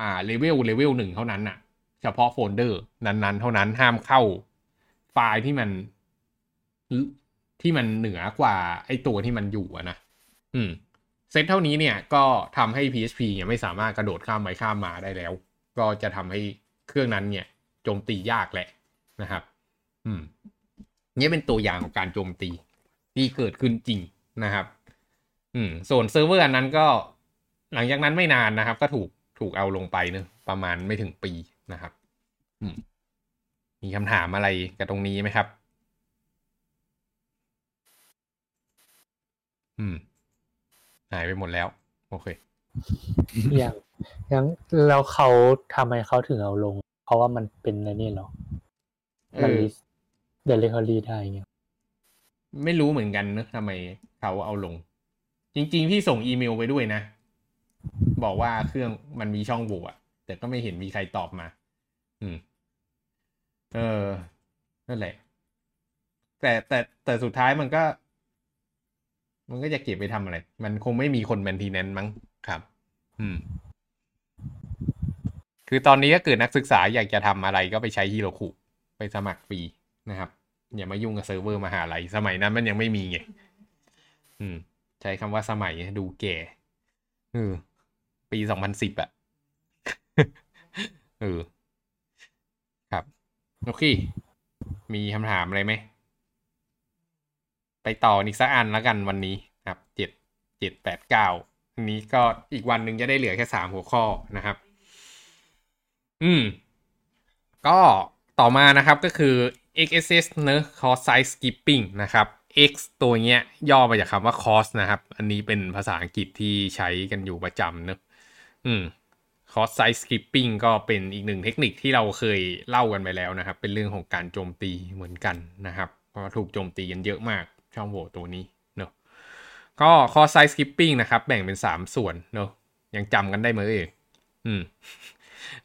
อ่า level level หนึ่งเท่านั้นน่ะ เฉพาะโฟลเดอร์นั้นๆ เท่านั้นห้ามเข้าไฟล์ที่มันที่มันเหนือกว่าไอตัวที่มันอยู่อะนะ อืม เซตเท่านี้เนี่ยก็ทำให้ PHP เนี่ยไม่สามารถกระโดดข้ามไปข้ามมาได้แล้ว ก็จะทำให้เครื่องนั้นเนี่ยโจมตียากแหละนะครับ อืมนี่เป็นตัวอย่างของการโจมตีที่เกิดขึ้นจริงนะครับ อืม ส่วนเซิร์ฟเวอร์อันนั้นก็ หลังจากนั้นไม่นานนะครับ ก็ถูกถูกเอาลงไปเนะประมาณไม่ถึงปีนะครับ อืม มีคำถามอะไรกับตรงนี้ไหมครับ อืม หายไปหมดแล้ว โอเค อย่างอย่างแล้วเขาทำไมเขาถึงเอาลง เพราะว่ามันเป็นในนี่เหรอมันเออ list directory ได้เงี้ยไม่รู้เหมือนกันนะทำไมเขาเอาลง จริง ๆ พี่ส่งอีเมลไปด้วยนะ บอกว่าเครื่องมันมีช่องโหว่อะแต่ก็ไม่เห็นมีใครตอบมา อืม เออนั่นแหละ แต่แต่แต่สุดท้ายมันก็ มันก็จะเก็บไปทำอะไร มันคงไม่มีคน maintain มั้งครับ อืม คือตอนนี้ก็เกิดนักศึกษาอยากจะทำอะไรก็ไปใช้ฮิโรคุไปสมัครฟรีนะครับ อย่ามายุ่งกับเซิร์ฟเวอร์มหาลัยสมัยนั้นมันยังไม่มีไง อืม ใช้คำว่าสมัยดูแก่เออปีสองพันสิบอะเออครับ โอเค มีคำถามอะไรไหม ไปต่ออีกสักอันแล้วกันวันนี้ครับเจ็ดเจ็ดแปดเก้าอันนี้ก็อีกวันหนึ่งจะได้เหลือแค่สามหัวข้อนะครับ อืม ก็ต่อมานะครับก็คือ XSS เนอะ Cost Size Skipping นะครับ X ตัวเนี้ยย่อมาจากคำว่า cost นะครับ อันนี้เป็นภาษาอังกฤษที่ใช้กันอยู่ประจำเนอะอืม Cost Size Skipping ก็เป็นอีกหนึ่งเทคนิคที่เราเคยเล่ากันไปแล้วนะครับ เป็นเรื่องของการโจมตีเหมือนกันนะครับ เพราะถูกโจมตีกันเยอะมาก ช่องโหว่ตัวนี้เนอะก็ Cost Size Skipping นะครับ แบ่งเป็น 3 ส่วนเนอะยังจำกันได้ไหมเอ่ยอืม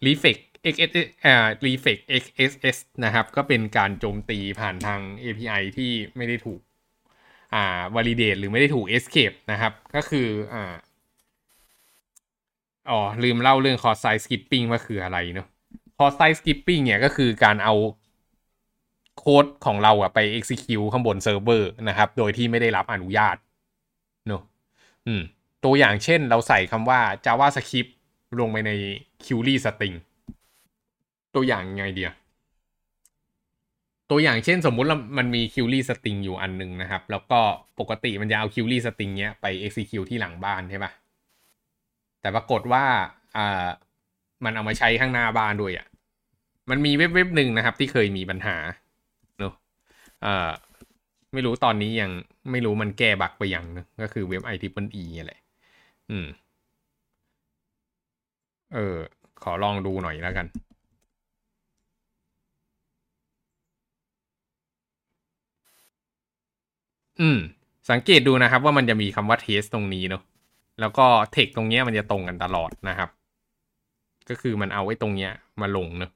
Reflect XSS อ่า Reflect XSS นะครับ ก็เป็นการโจมตีผ่านทาง API ที่ไม่ได้ถูกอ่า validate หรือไม่ได้ถูก escape นะครับ ก็คืออ่าอ๋อลืมเล่าเรื่อง cost size skipping ว่าคืออะไรเนาะ cost size skipping เนี่ยก็คือการเอา โค้ดของเราอะไป execute ข้างบนเซิร์ฟเวอร์นะครับ โดยที่ไม่ได้รับอนุญาตเนาะอืม ตัวอย่างเช่นเราใส่คำว่า JavaScript ลงไปใน query string ตัวอย่างไงเดียตัวอย่างเช่นสมมุติมันมี query string อยู่อันหนึ่งนะครับ แล้วก็ปกติมันจะเอา query string เนี้ยไป execute ที่หลังบ้านใช่ปะแต่ปรากฏว่าอ่ามันเอามาใช้ข้างหน้าบ้านด้วยอะ่ะมันมีเว็บเว็บหนึ่งนะครับที่เคยมีปัญหา อ่อไม่รู้ตอนนี้ยังไม่รู้มันแก้บักไปยังนะก็คือเว็บ i t r i p l e e อะไรอืม เออ ขอลองดูหน่อยแล้วกัน อืม สังเกตดูนะครับว่ามันจะมีคำว่า test ตรงนี้เนาะแล้วก็ text ตรงเนี้ยมันจะตรงกันตลอดนะครับ ก็คือมันเอาไว้ตรงเนี้ยมาลงเนาะ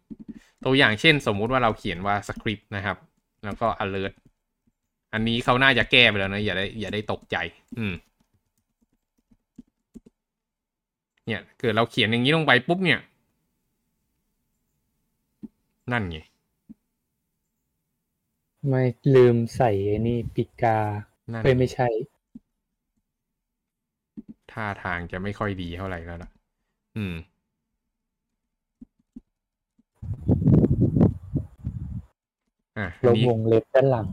ตัวอย่างเช่น สมมุติว่าเราเขียนว่า script นะครับ แล้วก็ alert อันนี้เขาน่าจะแก้ไปแล้วนะ อย่าได้อย่าได้ตกใจ อืม เนี่ยเกิดเราเขียนอย่างนี้ลงไปปุ๊บเนี่ย นั่นไงไม่ลืมใส่ไอ้นี่ปิกานั่นเอ้ยไม่ใช่ ท่าทางจะไม่ค่อยดีเท่าไหร่แล้วล่ะอืม อะลบนี่วงเล็บด้านหลัง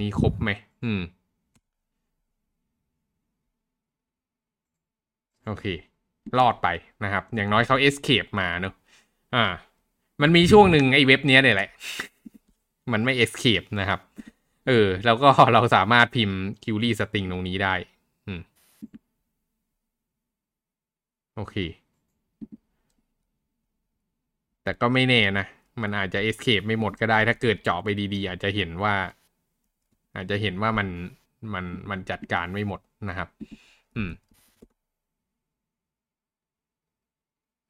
นี่ครบไหม อืม โอเค รอดไปนะครับ อย่างน้อยเขา escape มาเนอะอ่า มันมีช่วงหนึ่งไอ้เว็บเนี้ยเนี่ยแหละ มันไม่ escape นะครับ เออ แล้วก็เราสามารถพิมพ์ query string ตรงนี้ได้ อืม โอเค แต่ก็ไม่แน่นะ มันอาจจะ escape ไม่หมดก็ได้ ถ้าเกิดเจาะไปดีๆ อาจจะเห็นว่า อาจจะเห็นว่ามันมันมันจัดการไม่หมดนะครับ อืม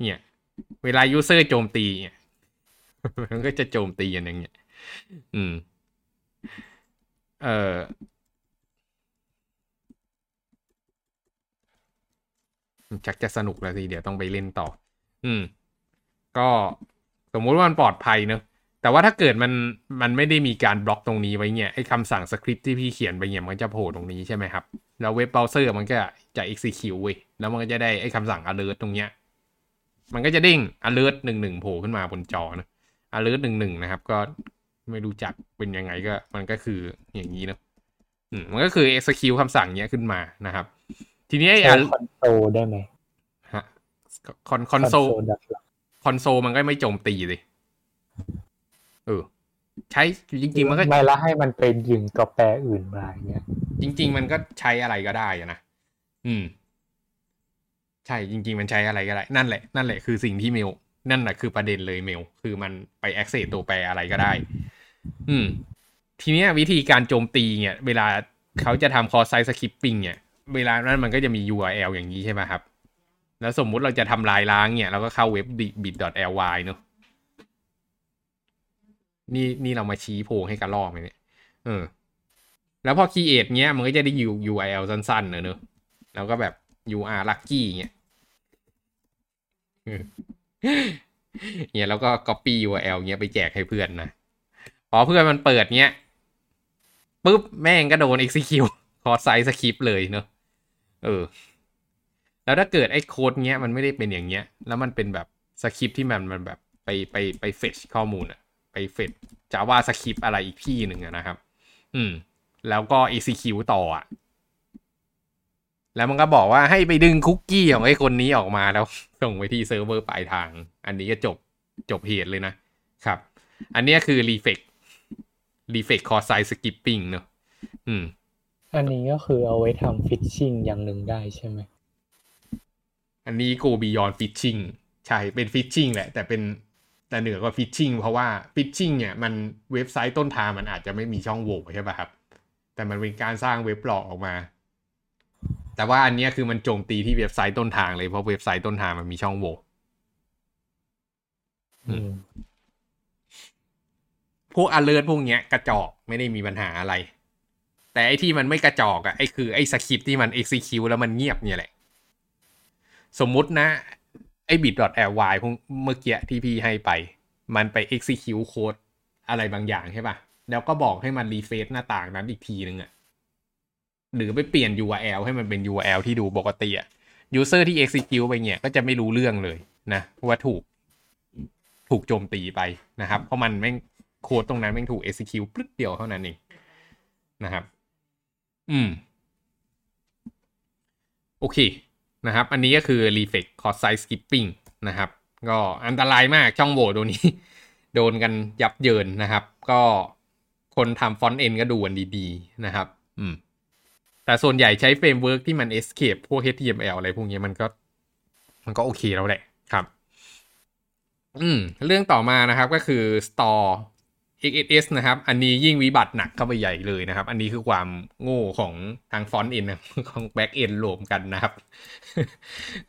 เนี่ย เวลา user โจมตีเนี่ยมันก็จะโจมตีกันอย่างเงี้ย อืม เอ่อชักจะสนุกแล้วสิ เดี๋ยวต้องไปเล่นต่อ อืม ก็ สมมุติว่ามันปลอดภัยเนอะแต่ว่าถ้าเกิดมันมันไม่ได้มีการบล็อกตรงนี้ไว้เนี่ยไอ้คำสั่งสคริปต์ที่พี่เขียนไปเนี่ยมันจะโผล่ตรงนี้ใช่ไหมครับ แล้วเว็บเบราว์เซอร์มันก็จะ execute เว้ยแล้วมันก็จะได้ไอ้คำสั่ง alert ตรงเนี้ยมันก็จะเด้ง alert หนึ่งหนึ่งโผล่ขึ้นมาบนจอนะ alert หนึ่งหนึ่งนะครับ ก็ไม่รู้จักเป็นยังไงก็มันก็คืออย่างนี้เนอะอืมมันก็คือ execute คำสั่งเนี้ยขึ้นมานะครับ ทีนี้ไอ้ใช้ al- คอนโซลได้ไหมฮะคอน console dot log console มันก็ไม่โจมตีเลยเออ ใช้จริง ๆ มันก็ไม่ละให้มันไปยิงตัวแปรอื่นมาอย่างเงี้ยจริง ๆ มันก็ใช้อะไรก็ได้อะนะอืม ใช่จริง ๆ มันใช้อะไรก็ได้ นั่นแหละนั่นแหละคือสิ่งที่เมล นั่นแหละคือประเด็นเลยเมล คือมันไป access ตัวแปรอะไรก็ได้ อืม ทีเนี้ยวิธีการโจมตีเนี่ย เวลาเขาจะทำ cross site skipping เนี่ย เวลานั้นมันก็จะมี URL อย่างนี้ใช่ไหมครับ แล้วสมมุติเราจะทำลายล้างเนี่ย เราก็เข้าเว็บ bit.ly เนอะนี่นี่เรามาชี้โพงให้กระลอกไหมเนี่ยเออ แล้วพอ create เนี้ยมันก็จะได้ URL สั้นๆเนอะเนอะแล้วก็แบบ UR lucky เงี้ยเนี่ยแล้วก็ copy URL เงี้ยไปแจกให้เพื่อนนะ พอเพื่อนมันเปิดเนี้ยปุ๊บแม่งก็โดน execute cross site script เลยเนอะเออ แล้วถ้าเกิดไอ้โค้ดเนี้ยมันไม่ได้เป็นอย่างเงี้ย แล้วมันเป็นแบบสคริปที่มันมันแบบไปไปไปเฟชข้อมูลอะไปเฟชจาว่าสคริปอะไรอีกที่หนึ่งนะครับ อืม แล้วก็ execute ต่ออะแล้วมันก็บอกว่าให้ไปดึงคุกกี้ของไอ้คนนี้ออกมาแล้ว ส่งไปที่เซิร์ฟเวอร์ปลายทาง อันนี้ก็จบจบเหตุเลยนะครับ อันนี้คือ reflect reflect cross site skipping เนอะอืม อันนี้ก็คือเอาไว้ทำฟิชชิงอย่างหนึ่งได้ใช่ไหม อันนี้ go beyond fishing ใช่เป็น fishing แหละ แต่เป็นแต่เหนือกว่า fishing เพราะว่า fishing เนี่ยมันเว็บไซต์ต้นทางมันอาจจะไม่มีช่องโหว่ใช่ป่ะครับ แต่มันเป็นการสร้างเว็บหลอกออกมา แต่ว่าอันเนี้ยคือมันโจมตีที่เว็บไซต์ต้นทางเลยเพราะเว็บไซต์ต้นทางมันมีช่องโหว่อืมพวก alert พวกเนี้ยกระจอกไม่ได้มีปัญหาอะไร แต่ไอ้ที่มันไม่กระจอกอะไอ้คือไอ้สคริปที่มัน execute แล้วมันเงียบเนี่ยแหละ สมมุตินะ ไอ้ bit.ly พวเมื่อกี้ที่พี่ให้ไป มันไป execute code อะไรบางอย่างใช่ป่ะ แล้วก็บอกให้มัน refresh หน้าต่างนั้นอีกทีนึงอะหรือไปเปลี่ยน URL ให้มันเป็น URL ที่ดูปกติอะ user ที่ execute ไปเนี่ย ก็จะไม่รู้เรื่องเลยนะว่าถูกถูกโจมตีไปนะครับ เพราะมันแม่งโค้ดตรงนั้นแม่งถูก execute ปึ๊ดเดียวเท่านั้นเองนะครับ อืม โอเค นะครับ อันนี้ก็คือ reflected cross site scripting นะครับ ก็อันตรายมากช่องโหว่ตัวนี้ โดนกันยับเยินนะครับ ก็คนทำ front-end ก็ดูกันดีๆนะครับ อืม แต่ส่วนใหญ่ใช้ framework ที่มัน escape พวก HTML อะไรพวกนี้มันก็ มันก็โอเคแล้วแหละครับ อืม เรื่องต่อมานะครับก็คือ stored XSS นะครับ อันนี้ยิ่งวิบัติหนักเข้าไปใหญ่เลยนะครับ อันนี้คือความโง่ของทาง front-end ของ back-end รวมกันนะครับ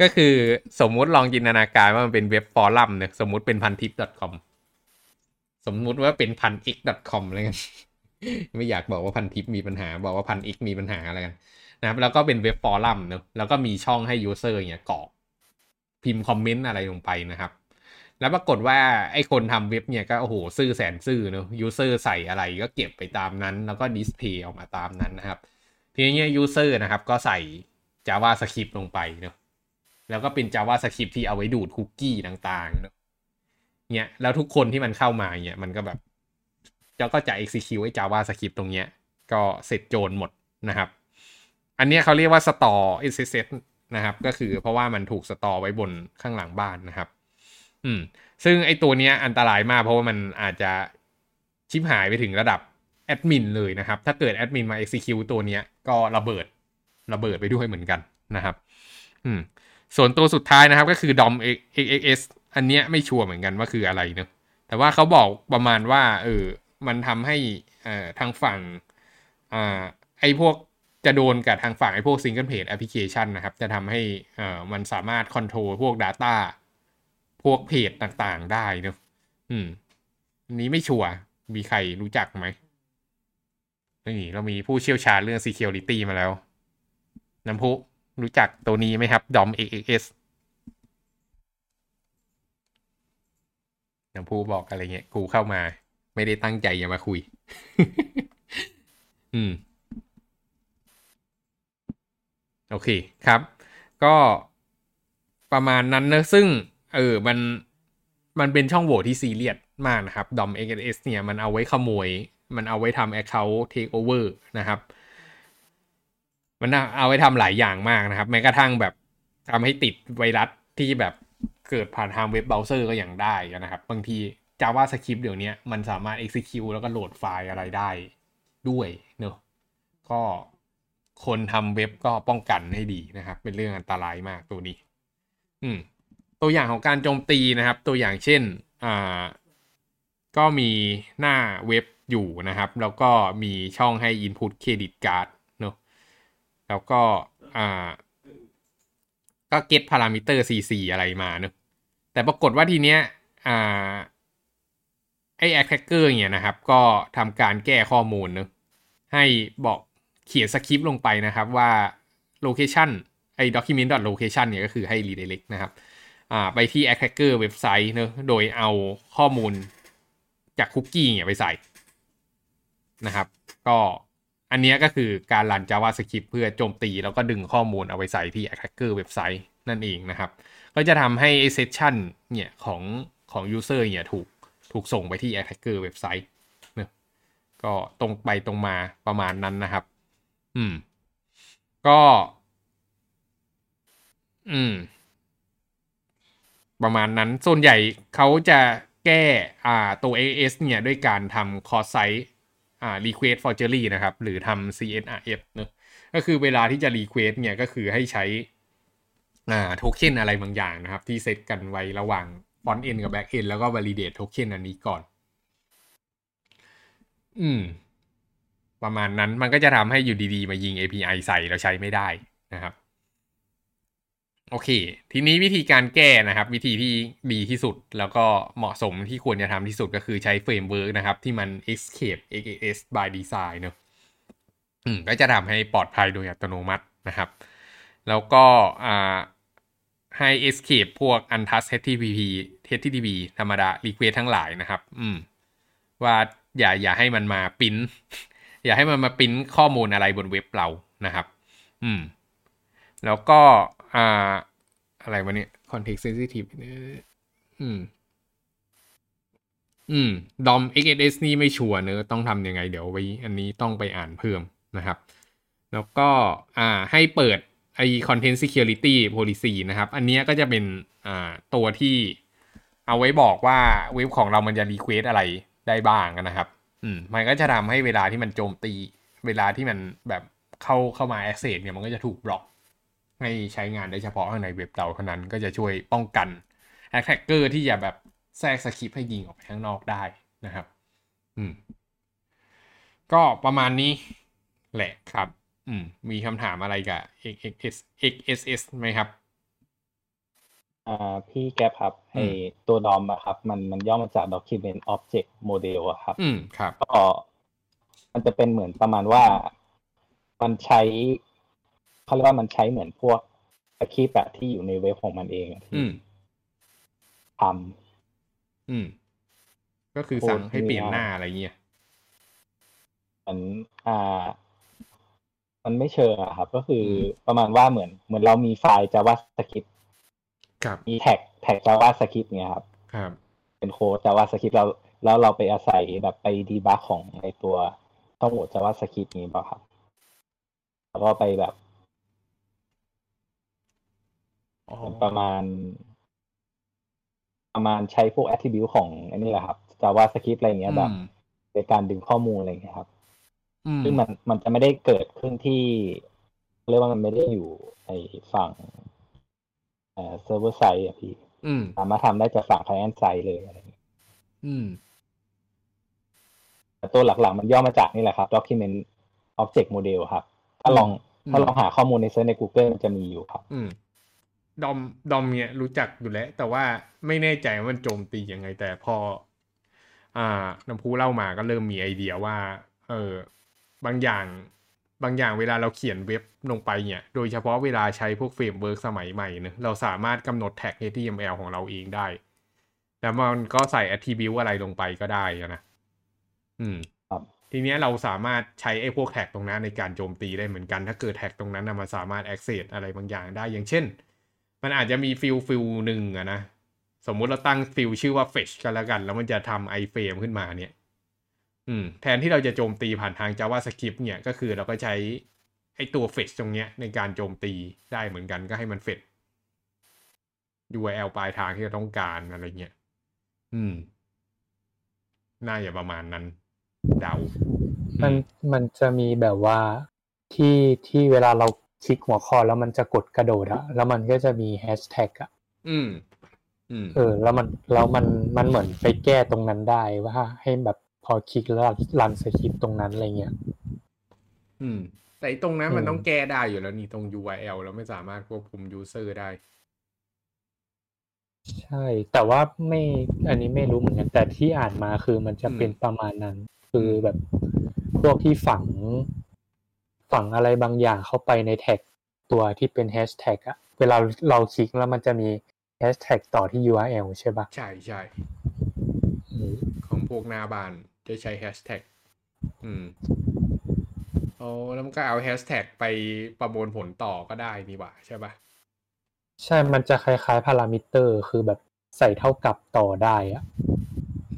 ก็คือสมมุติลองจินตนาการว่ามันเป็นเว็บฟอรัมเนี่ยสมมุติเป็นพันทิป .com สมมุติว่าเป็นพัน x com อะไรกัน ไม่อยากบอกว่าพันทิปมีปัญหา บอกว่าพัน x มีปัญหาอะไรกันนะครับ แล้วก็เป็นเว็บฟอรัมเนอะแล้วก็มีช่องให้ user เนี่ยกรอกพิมพ์คอมเมนต์อะไรลงไปนะครับ แล้วปรากฏว่าไอ้คนทำเว็บเนี่ยก็โอ้โหซื่อแสนซื่อเนอะ user ใส่อะไรก็เก็บไปตามนั้น แล้วก็ display ออกมาตามนั้นนะครับ ทีนี้ user นะครับก็ใส่ JavaScript ลงไปเนอะแล้วก็เป็น JavaScript ที่เอาไว้ดูดคุกกี้ต่างๆเนอะเนี่ยแล้วทุกคนที่มันเข้ามาเนี่ยมันก็แบบแล้วก็จะ execute ไอ้ JavaScript ตรงเนี้ย ก็เสร็จโจรหมดนะครับ อันนี้เขาเรียกว่า store SSS นะครับ ก็คือเพราะว่ามันถูกสตอไว้บนข้างหลังบ้านนะครับ อืม ซึ่งไอตัวเนี้ยอันตรายมากเพราะว่ามันอาจจะชิปหายไปถึงระดับแอดมินเลยนะครับ ถ้าเกิดแอดมินมา execute ตัวเนี้ยก็ระเบิดระเบิดไปด้วยเหมือนกันนะครับ อืม ส่วนตัวสุดท้ายนะครับก็คือ DOM XXS อันเนี้ยไม่ชัวร์เหมือนกันว่าคืออะไรเนอะแต่ว่าเขาบอกประมาณว่า เออ มันทำให้เอ่อทางฝั่งอ่าไอพวกจะโดนกับทางฝั่งไอพวก single page application นะครับ จะทำให้เอ่อมันสามารถ control พวก data พวกเพจต่างๆได้เนอะอืมอันนี้ไม่ชัวร์มีใครรู้จักไหมนี่เรามีผู้เชี่ยวชาญเรื่อง security มาแล้ว น้ำพุรู้จักตัวนี้ไหมครับ DOM XXS น้ำพุบอกอะไรเงี้ยกูเข้ามา ไม่ได้ตั้งใจจะมาคุย อืม โอเคครับ ก็ประมาณนั้นนะซึ่ง เออมันมันเป็นช่องโหว่ที่ซีเรียสมากนะครับ DOM XSS เนี่ยมันเอาไว้ขโมย มันเอาไว้ทำ Account Takeover นะครับ มันเอาไว้ทำหลายอย่างมากนะครับ แม้กระทั่งแบบทำให้ติดไวรัสที่แบบเกิดผ่านทางเว็บเบราว์เซอร์ก็อย่างได้นะครับ บางที JavaScript เดี๋ยวนี้มันสามารถ execute แล้วก็โหลดไฟล์อะไรได้ด้วยเนอะก็คนทำเว็บก็ป้องกันให้ดีนะครับ เป็นเรื่องอันตรายมากตัวนี้ อืม ตัวอย่างของการโจมตีนะครับ ตัวอย่างเช่นอ่าก็มีหน้าเว็บอยู่นะครับ แล้วก็มีช่องให้ input credit card เนอะแล้วก็อ่าก็ get parameter cc อะไรมาเนอะแต่ปรากฏว่าทีเนี้ยอ่าไอ้ attacker เนี่ยนะครับ ก็ทำการแก้ข้อมูลเนอะให้บอกเขียนสคริปต์ลงไปนะครับว่า location ไอ้ document location เนี่ยก็คือให้ redirect นะครับ ไปที่ attacker เว็บไซต์เนอะโดยเอาข้อมูลจากคุกกี้เนี่ยไปใส่นะครับ ก็อันนี้ก็คือการรัน JavaScript เพื่อโจมตีแล้วก็ดึงข้อมูลเอาไปใส่ที่ attacker เว็บไซต์นั่นเองนะครับ ก็จะทำให้ session เนี่ยของของ user เนี่ยถูกถูกส่งไปที่ attacker เว็บไซต์เนอะก็ตรงไปตรงมาประมาณนั้นนะครับ อืม ก็ อืม ประมาณนั้น ส่วนใหญ่เขาจะแก้อ่าตัว AS เนี่ย ด้วยการทำ cross site อ่า request forgery นะครับ หรือทำ CSRF เนอะก็คือเวลาที่จะ request เนี่ย ก็คือให้ใช้อ่าโทเค็นอะไรบางอย่างนะครับ ที่เซตกันไว้ระหว่าง front end กับ back end แล้วก็ validate โทเค็นอันนี้ก่อน อืม ประมาณนั้นมันก็จะทำให้อยู่ดีๆ มายิง API ใส่แล้วใช้ไม่ได้นะครับ โอเค ทีนี้วิธีการแก้นะครับ วิธีที่ดีที่สุดแล้วก็เหมาะสมที่ควรจะทำที่สุดก็คือใช้ framework นะครับ ที่มัน escape XSS by design เนอะอืมก็จะทำให้ปลอดภัยโดยอัตโนมัตินะครับ แล้วก็อ่าให้ escape พวก untrusted HTTP HTTP ธรรมดา request ทั้งหลายนะครับ อืม ว่าอย่าอย่าให้มันมาปิ้นอย่าให้มันมาปิ้นข้อมูลอะไรบนเว็บเรานะครับ อืม แล้วก็ อ่า อะไรวะเนี่ย context sensitive อืม อืม DOM XSS นี่ไม่ชัวร์เนอะต้องทำยังไง เดี๋ยวไว้อันนี้ต้องไปอ่านเพิ่มนะครับ แล้วก็อ่าให้เปิดไอ content security policy นะครับ อันเนี้ยก็จะเป็นอ่าตัวที่เอาไว้บอกว่าเว็บของเรามันจะ request อะไรได้บ้างนะครับ อืม มันก็จะทำให้เวลาที่มันโจมตี เวลาที่มันแบบเข้าเข้ามา access เนี่ยมันก็จะถูกบล็อก ให้ใช้งานได้เฉพาะข้างในเว็บเราเท่านั้นก็จะช่วยป้องกัน attacker ที่จะแบบแทรกสคริปต์ให้ยิงออกไปข้างนอกได้นะครับ อืม ก็ประมาณนี้แหละครับ อืม มีคำถามอะไรกับ XXS XSS ไหมครับอ่าพี่แก๊ปครับอืไอมตัวดอมอะครับ มันมันย่อมาจาก Document Object Model อะครับ อืมครับ ก็มันจะเป็นเหมือนประมาณว่า มันใช้ เขาเรียกว่ามันใช้เหมือนพวกสคริปต์อะที่อยู่ในเว็บของมันเองอะอืที่มทอืม ก็คือสั่งให้เปลี่ยนหน้าอะไรเงี้ยำมันอ่า มันไม่เชิงอะครับ ก็คืออมประมาณว่าเหมือน เหมือนเรามีไฟล์ JavaScript ครับมีแท็กแท็ก JavaScript เนี่ยครับ ครับ เป็นโค้ด JavaScript เราแล้วเราไปอาศัยแบบไปดีบักของในตัวต้องโหมด JavaScript นี้เปล่าครับ แล้วก็ไปแบบ อ๋อประมาณ ประมาณใช้พวก attribute ของอันนี้แหละครับ JavaScript อะไรเงี้ยแบบอืมในการดึงข้อมูลอะไรเงี้ยครับอืมซึ่งมันมันจะไม่ได้เกิดขึ้นที่เรียกว่ามันไม่ได้อยู่ในฝั่งเอ่อ server side อะพี่อืมสามารถทำได้จากฝั่ง client side เลยอะไรเงี้ยอืมแต่ตัวหลักๆ มันย่อมาจากนี่แหละครับ document object model ครับ ถ้าลองอืมถ้าลองหาข้อมูลใน search ใน Google มันจะมีอยู่ครับ อืม DOM DOM เนี่ยรู้จักอยู่แล้ว แต่ว่าไม่แน่ใจว่ามันโจมตียังไง แต่พอ อ่าน้ำพูเล่ามาก็เริ่มมีไอเดียว่า เออบางอย่างบางอย่างเวลาเราเขียนเว็บลงไปเนี่ย โดยเฉพาะเวลาใช้พวก framework สมัยใหม่เนอะเราสามารถกำหนดแท็ก HTML ของเราเองได้ แล้วมันก็ใส่ attribute อะไรลงไปก็ได้อะนะ อืมครับทีเนี้ยเราสามารถใช้ไอ้พวก tag ตรงนั้นในการโจมตีได้เหมือนกัน ถ้าเกิด tag ตรงนั้นนะมันสามารถ access อะไรบางอย่างได้ อย่างเช่น มันอาจจะมี field field หนึ่งอะนะ สมมุติเราตั้ง field ชื่อว่า fetch กันแล้วกัน แล้วมันจะทำ iframe ขึ้นมาเนี่ย อืม แทนที่เราจะโจมตีผ่านทาง JavaScript เนี่ย ก็คือเราก็ใช้ไอตัว fetch ตรงเนี้ยในการโจมตีได้เหมือนกันก็ให้มัน fetch URL ปลายทางที่เราต้องการอะไรเงี้ย อืม น่าจะประมาณนั้น เดา มันมันจะมีแบบว่าที่ที่เวลาเรา คลิกหัวข้อแล้วมันจะกดกระโดดอะแล้วมันก็จะมีแฮชแท็กอะอืมอืมเออ แล้วมันแล้วมันมันเหมือนไปแก้ตรงนั้นได้ว่าให้แบบพอคลิกแล้วรันสคริปต์ตรงนั้นอะไรเงี้ยอืม แต่ไอ้ตรงนั้นมันอืมต้องแก้ได้อยู่แล้วนี่ตรง URL เราไม่สามารถควบคุม user ได้ ใช่ แต่ว่าไม่อันนี้ไม่รู้เหมือนกัน แต่ที่อ่านมาคือมันจะอืมเป็นประมาณนั้น คือแบบพวกที่ฝัง ฝังอะไรบางอย่างเข้าไปในแท็กตัวที่เป็นแฮชแท็กอะเวลาเราคลิกแล้วมันจะมีแฮชแท็กต่อที่ URL ใช่ปะใช่ใช่อืมของพวกหน้าบ้านจะใช้แฮชแท็กอืมโอ้แล้วมันก็เอาแฮชแท็กไปประมวลผลต่อก็ได้นี่หว่าใช่ปะใช่ มันจะคล้ายๆพารามิเตอร์ คือแบบใส่เท่ากับต่อได้อะ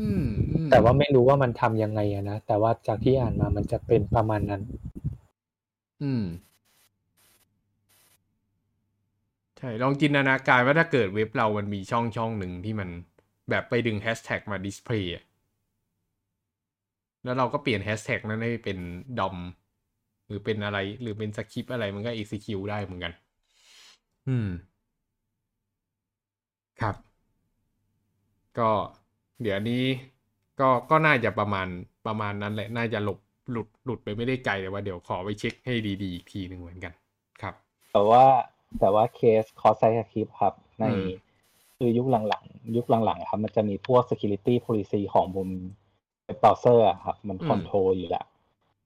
อืมอืมแต่ว่าไม่รู้ว่ามันทำยังไงอะนะ แต่ว่าจากที่อ่านมามันจะเป็นประมาณนั้น อืม ใช่ ลองจินตนาการว่าถ้าเกิดเว็บเรามันมีช่องช่องหนึ่งที่มันแบบไปดึงแฮชแท็กมาดิสเพย์แล้วเราก็เปลี่ยนแฮชแท็กนั้นให้เป็นดอมหรือเป็นอะไร หรือเป็นสคริปอะไรมันก็ execute ได้เหมือนกัน อืม ครับ ก็เดี๋ยวนี้ก็ก็น่าจะประมาณประมาณนั้นแหละ น่าจะหลบ หลุดหลุดไปไม่ได้ไกลแต่ว่าเดี๋ยวขอไปเช็คให้ดีๆอีกทีหนึ่งเหมือนกันครับ แต่ว่าแต่ว่าเคสคอร์ไซคลิปครับ ในอืมคือยุคหลังๆ ยุคหลังๆครับ มันจะมีพวก security policy ของบนเว็บเบราว์เซอร์อะครับ มัน control อยู่แล้ว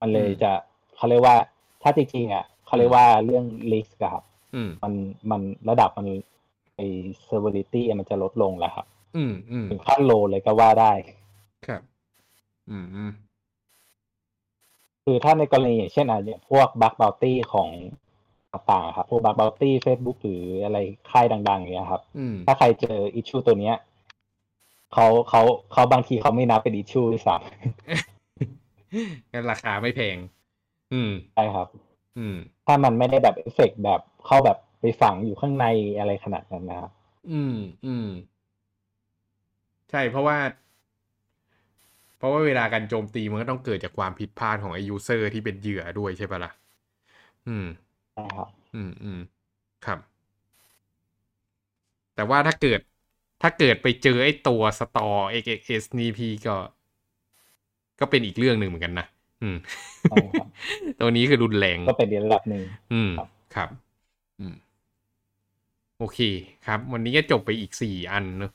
มันเลยจะเขาเรียกว่าถ้าจริงๆอะเขาเรียกว่าเรื่อง risk อะครับอืมมันมันระดับมันไอ severity อะมันจะลดลงแล้วครับ อืมอืมถึงขั้น low เลยก็ว่าได้ ครับ อืมอืม คือถ้าในกรณีอย่างเช่นอะอย่างพวก bug bounty ของต่างๆอะครับพวก bug bounty Facebook หรืออะไรค่ายดังๆอย่างเงี้ยครับอืมถ้าใครเจอ issue ตัวเนี้ยเขาเขาเขาบางทีเขาไม่นับเป็น issue ด้วยซ้ำงั้นราคาไม่แพง อืมใช่ครับ อืม ถ้ามันไม่ได้แบบเอฟเฟกต์แบบเข้าแบบไปฝังอยู่ข้างในอะไรขนาดนั้นนะครับ อืม อืม ใช่เพราะว่า เพราะว่าเวลาการโจมตีมันก็ต้องเกิดจากความผิดพลาดของไอ้ user ที่เป็นเหยื่อด้วยใช่ปะล่ะ อืมใช่ครับอืมอืมครับ แต่ว่าถ้าเกิดถ้าเกิดไปเจอไอ้ตัวสตอ XXS นี่พี่ก็ ก็เป็นอีกเรื่องหนึ่งเหมือนกันนะอืมใช่ครับตัวนี้คือรุนแรง ก็เป็นในระดับหนึ่งอืมครับครับ อืม โอเคครับ วันนี้ก็จบไปอีกสี่อันเนอะ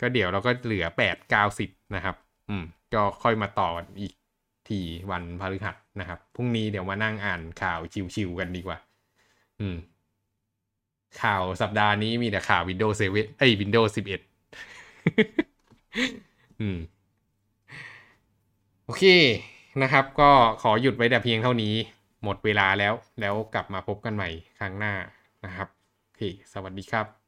ก็เดี๋ยวเราก็เหลือแปดเก้าสิบนะครับ อืมก็ค่อยมาต่ออีกทีวันพฤหัสนะครับพรุ่งนี้เดี๋ยวมานั่งอ่านข่าวชิวๆกันดีกว่า อืม ข่าวสัปดาห์นี้มีแต่ข่าว Windows 7เอ้ย Windows 11 อืม โอเคนะครับ ก็ขอหยุดไว้แต่เพียงเท่านี้ หมดเวลาแล้ว แล้วกลับมาพบกันใหม่ครั้งหน้านะครับโอเคสวัสดีครับ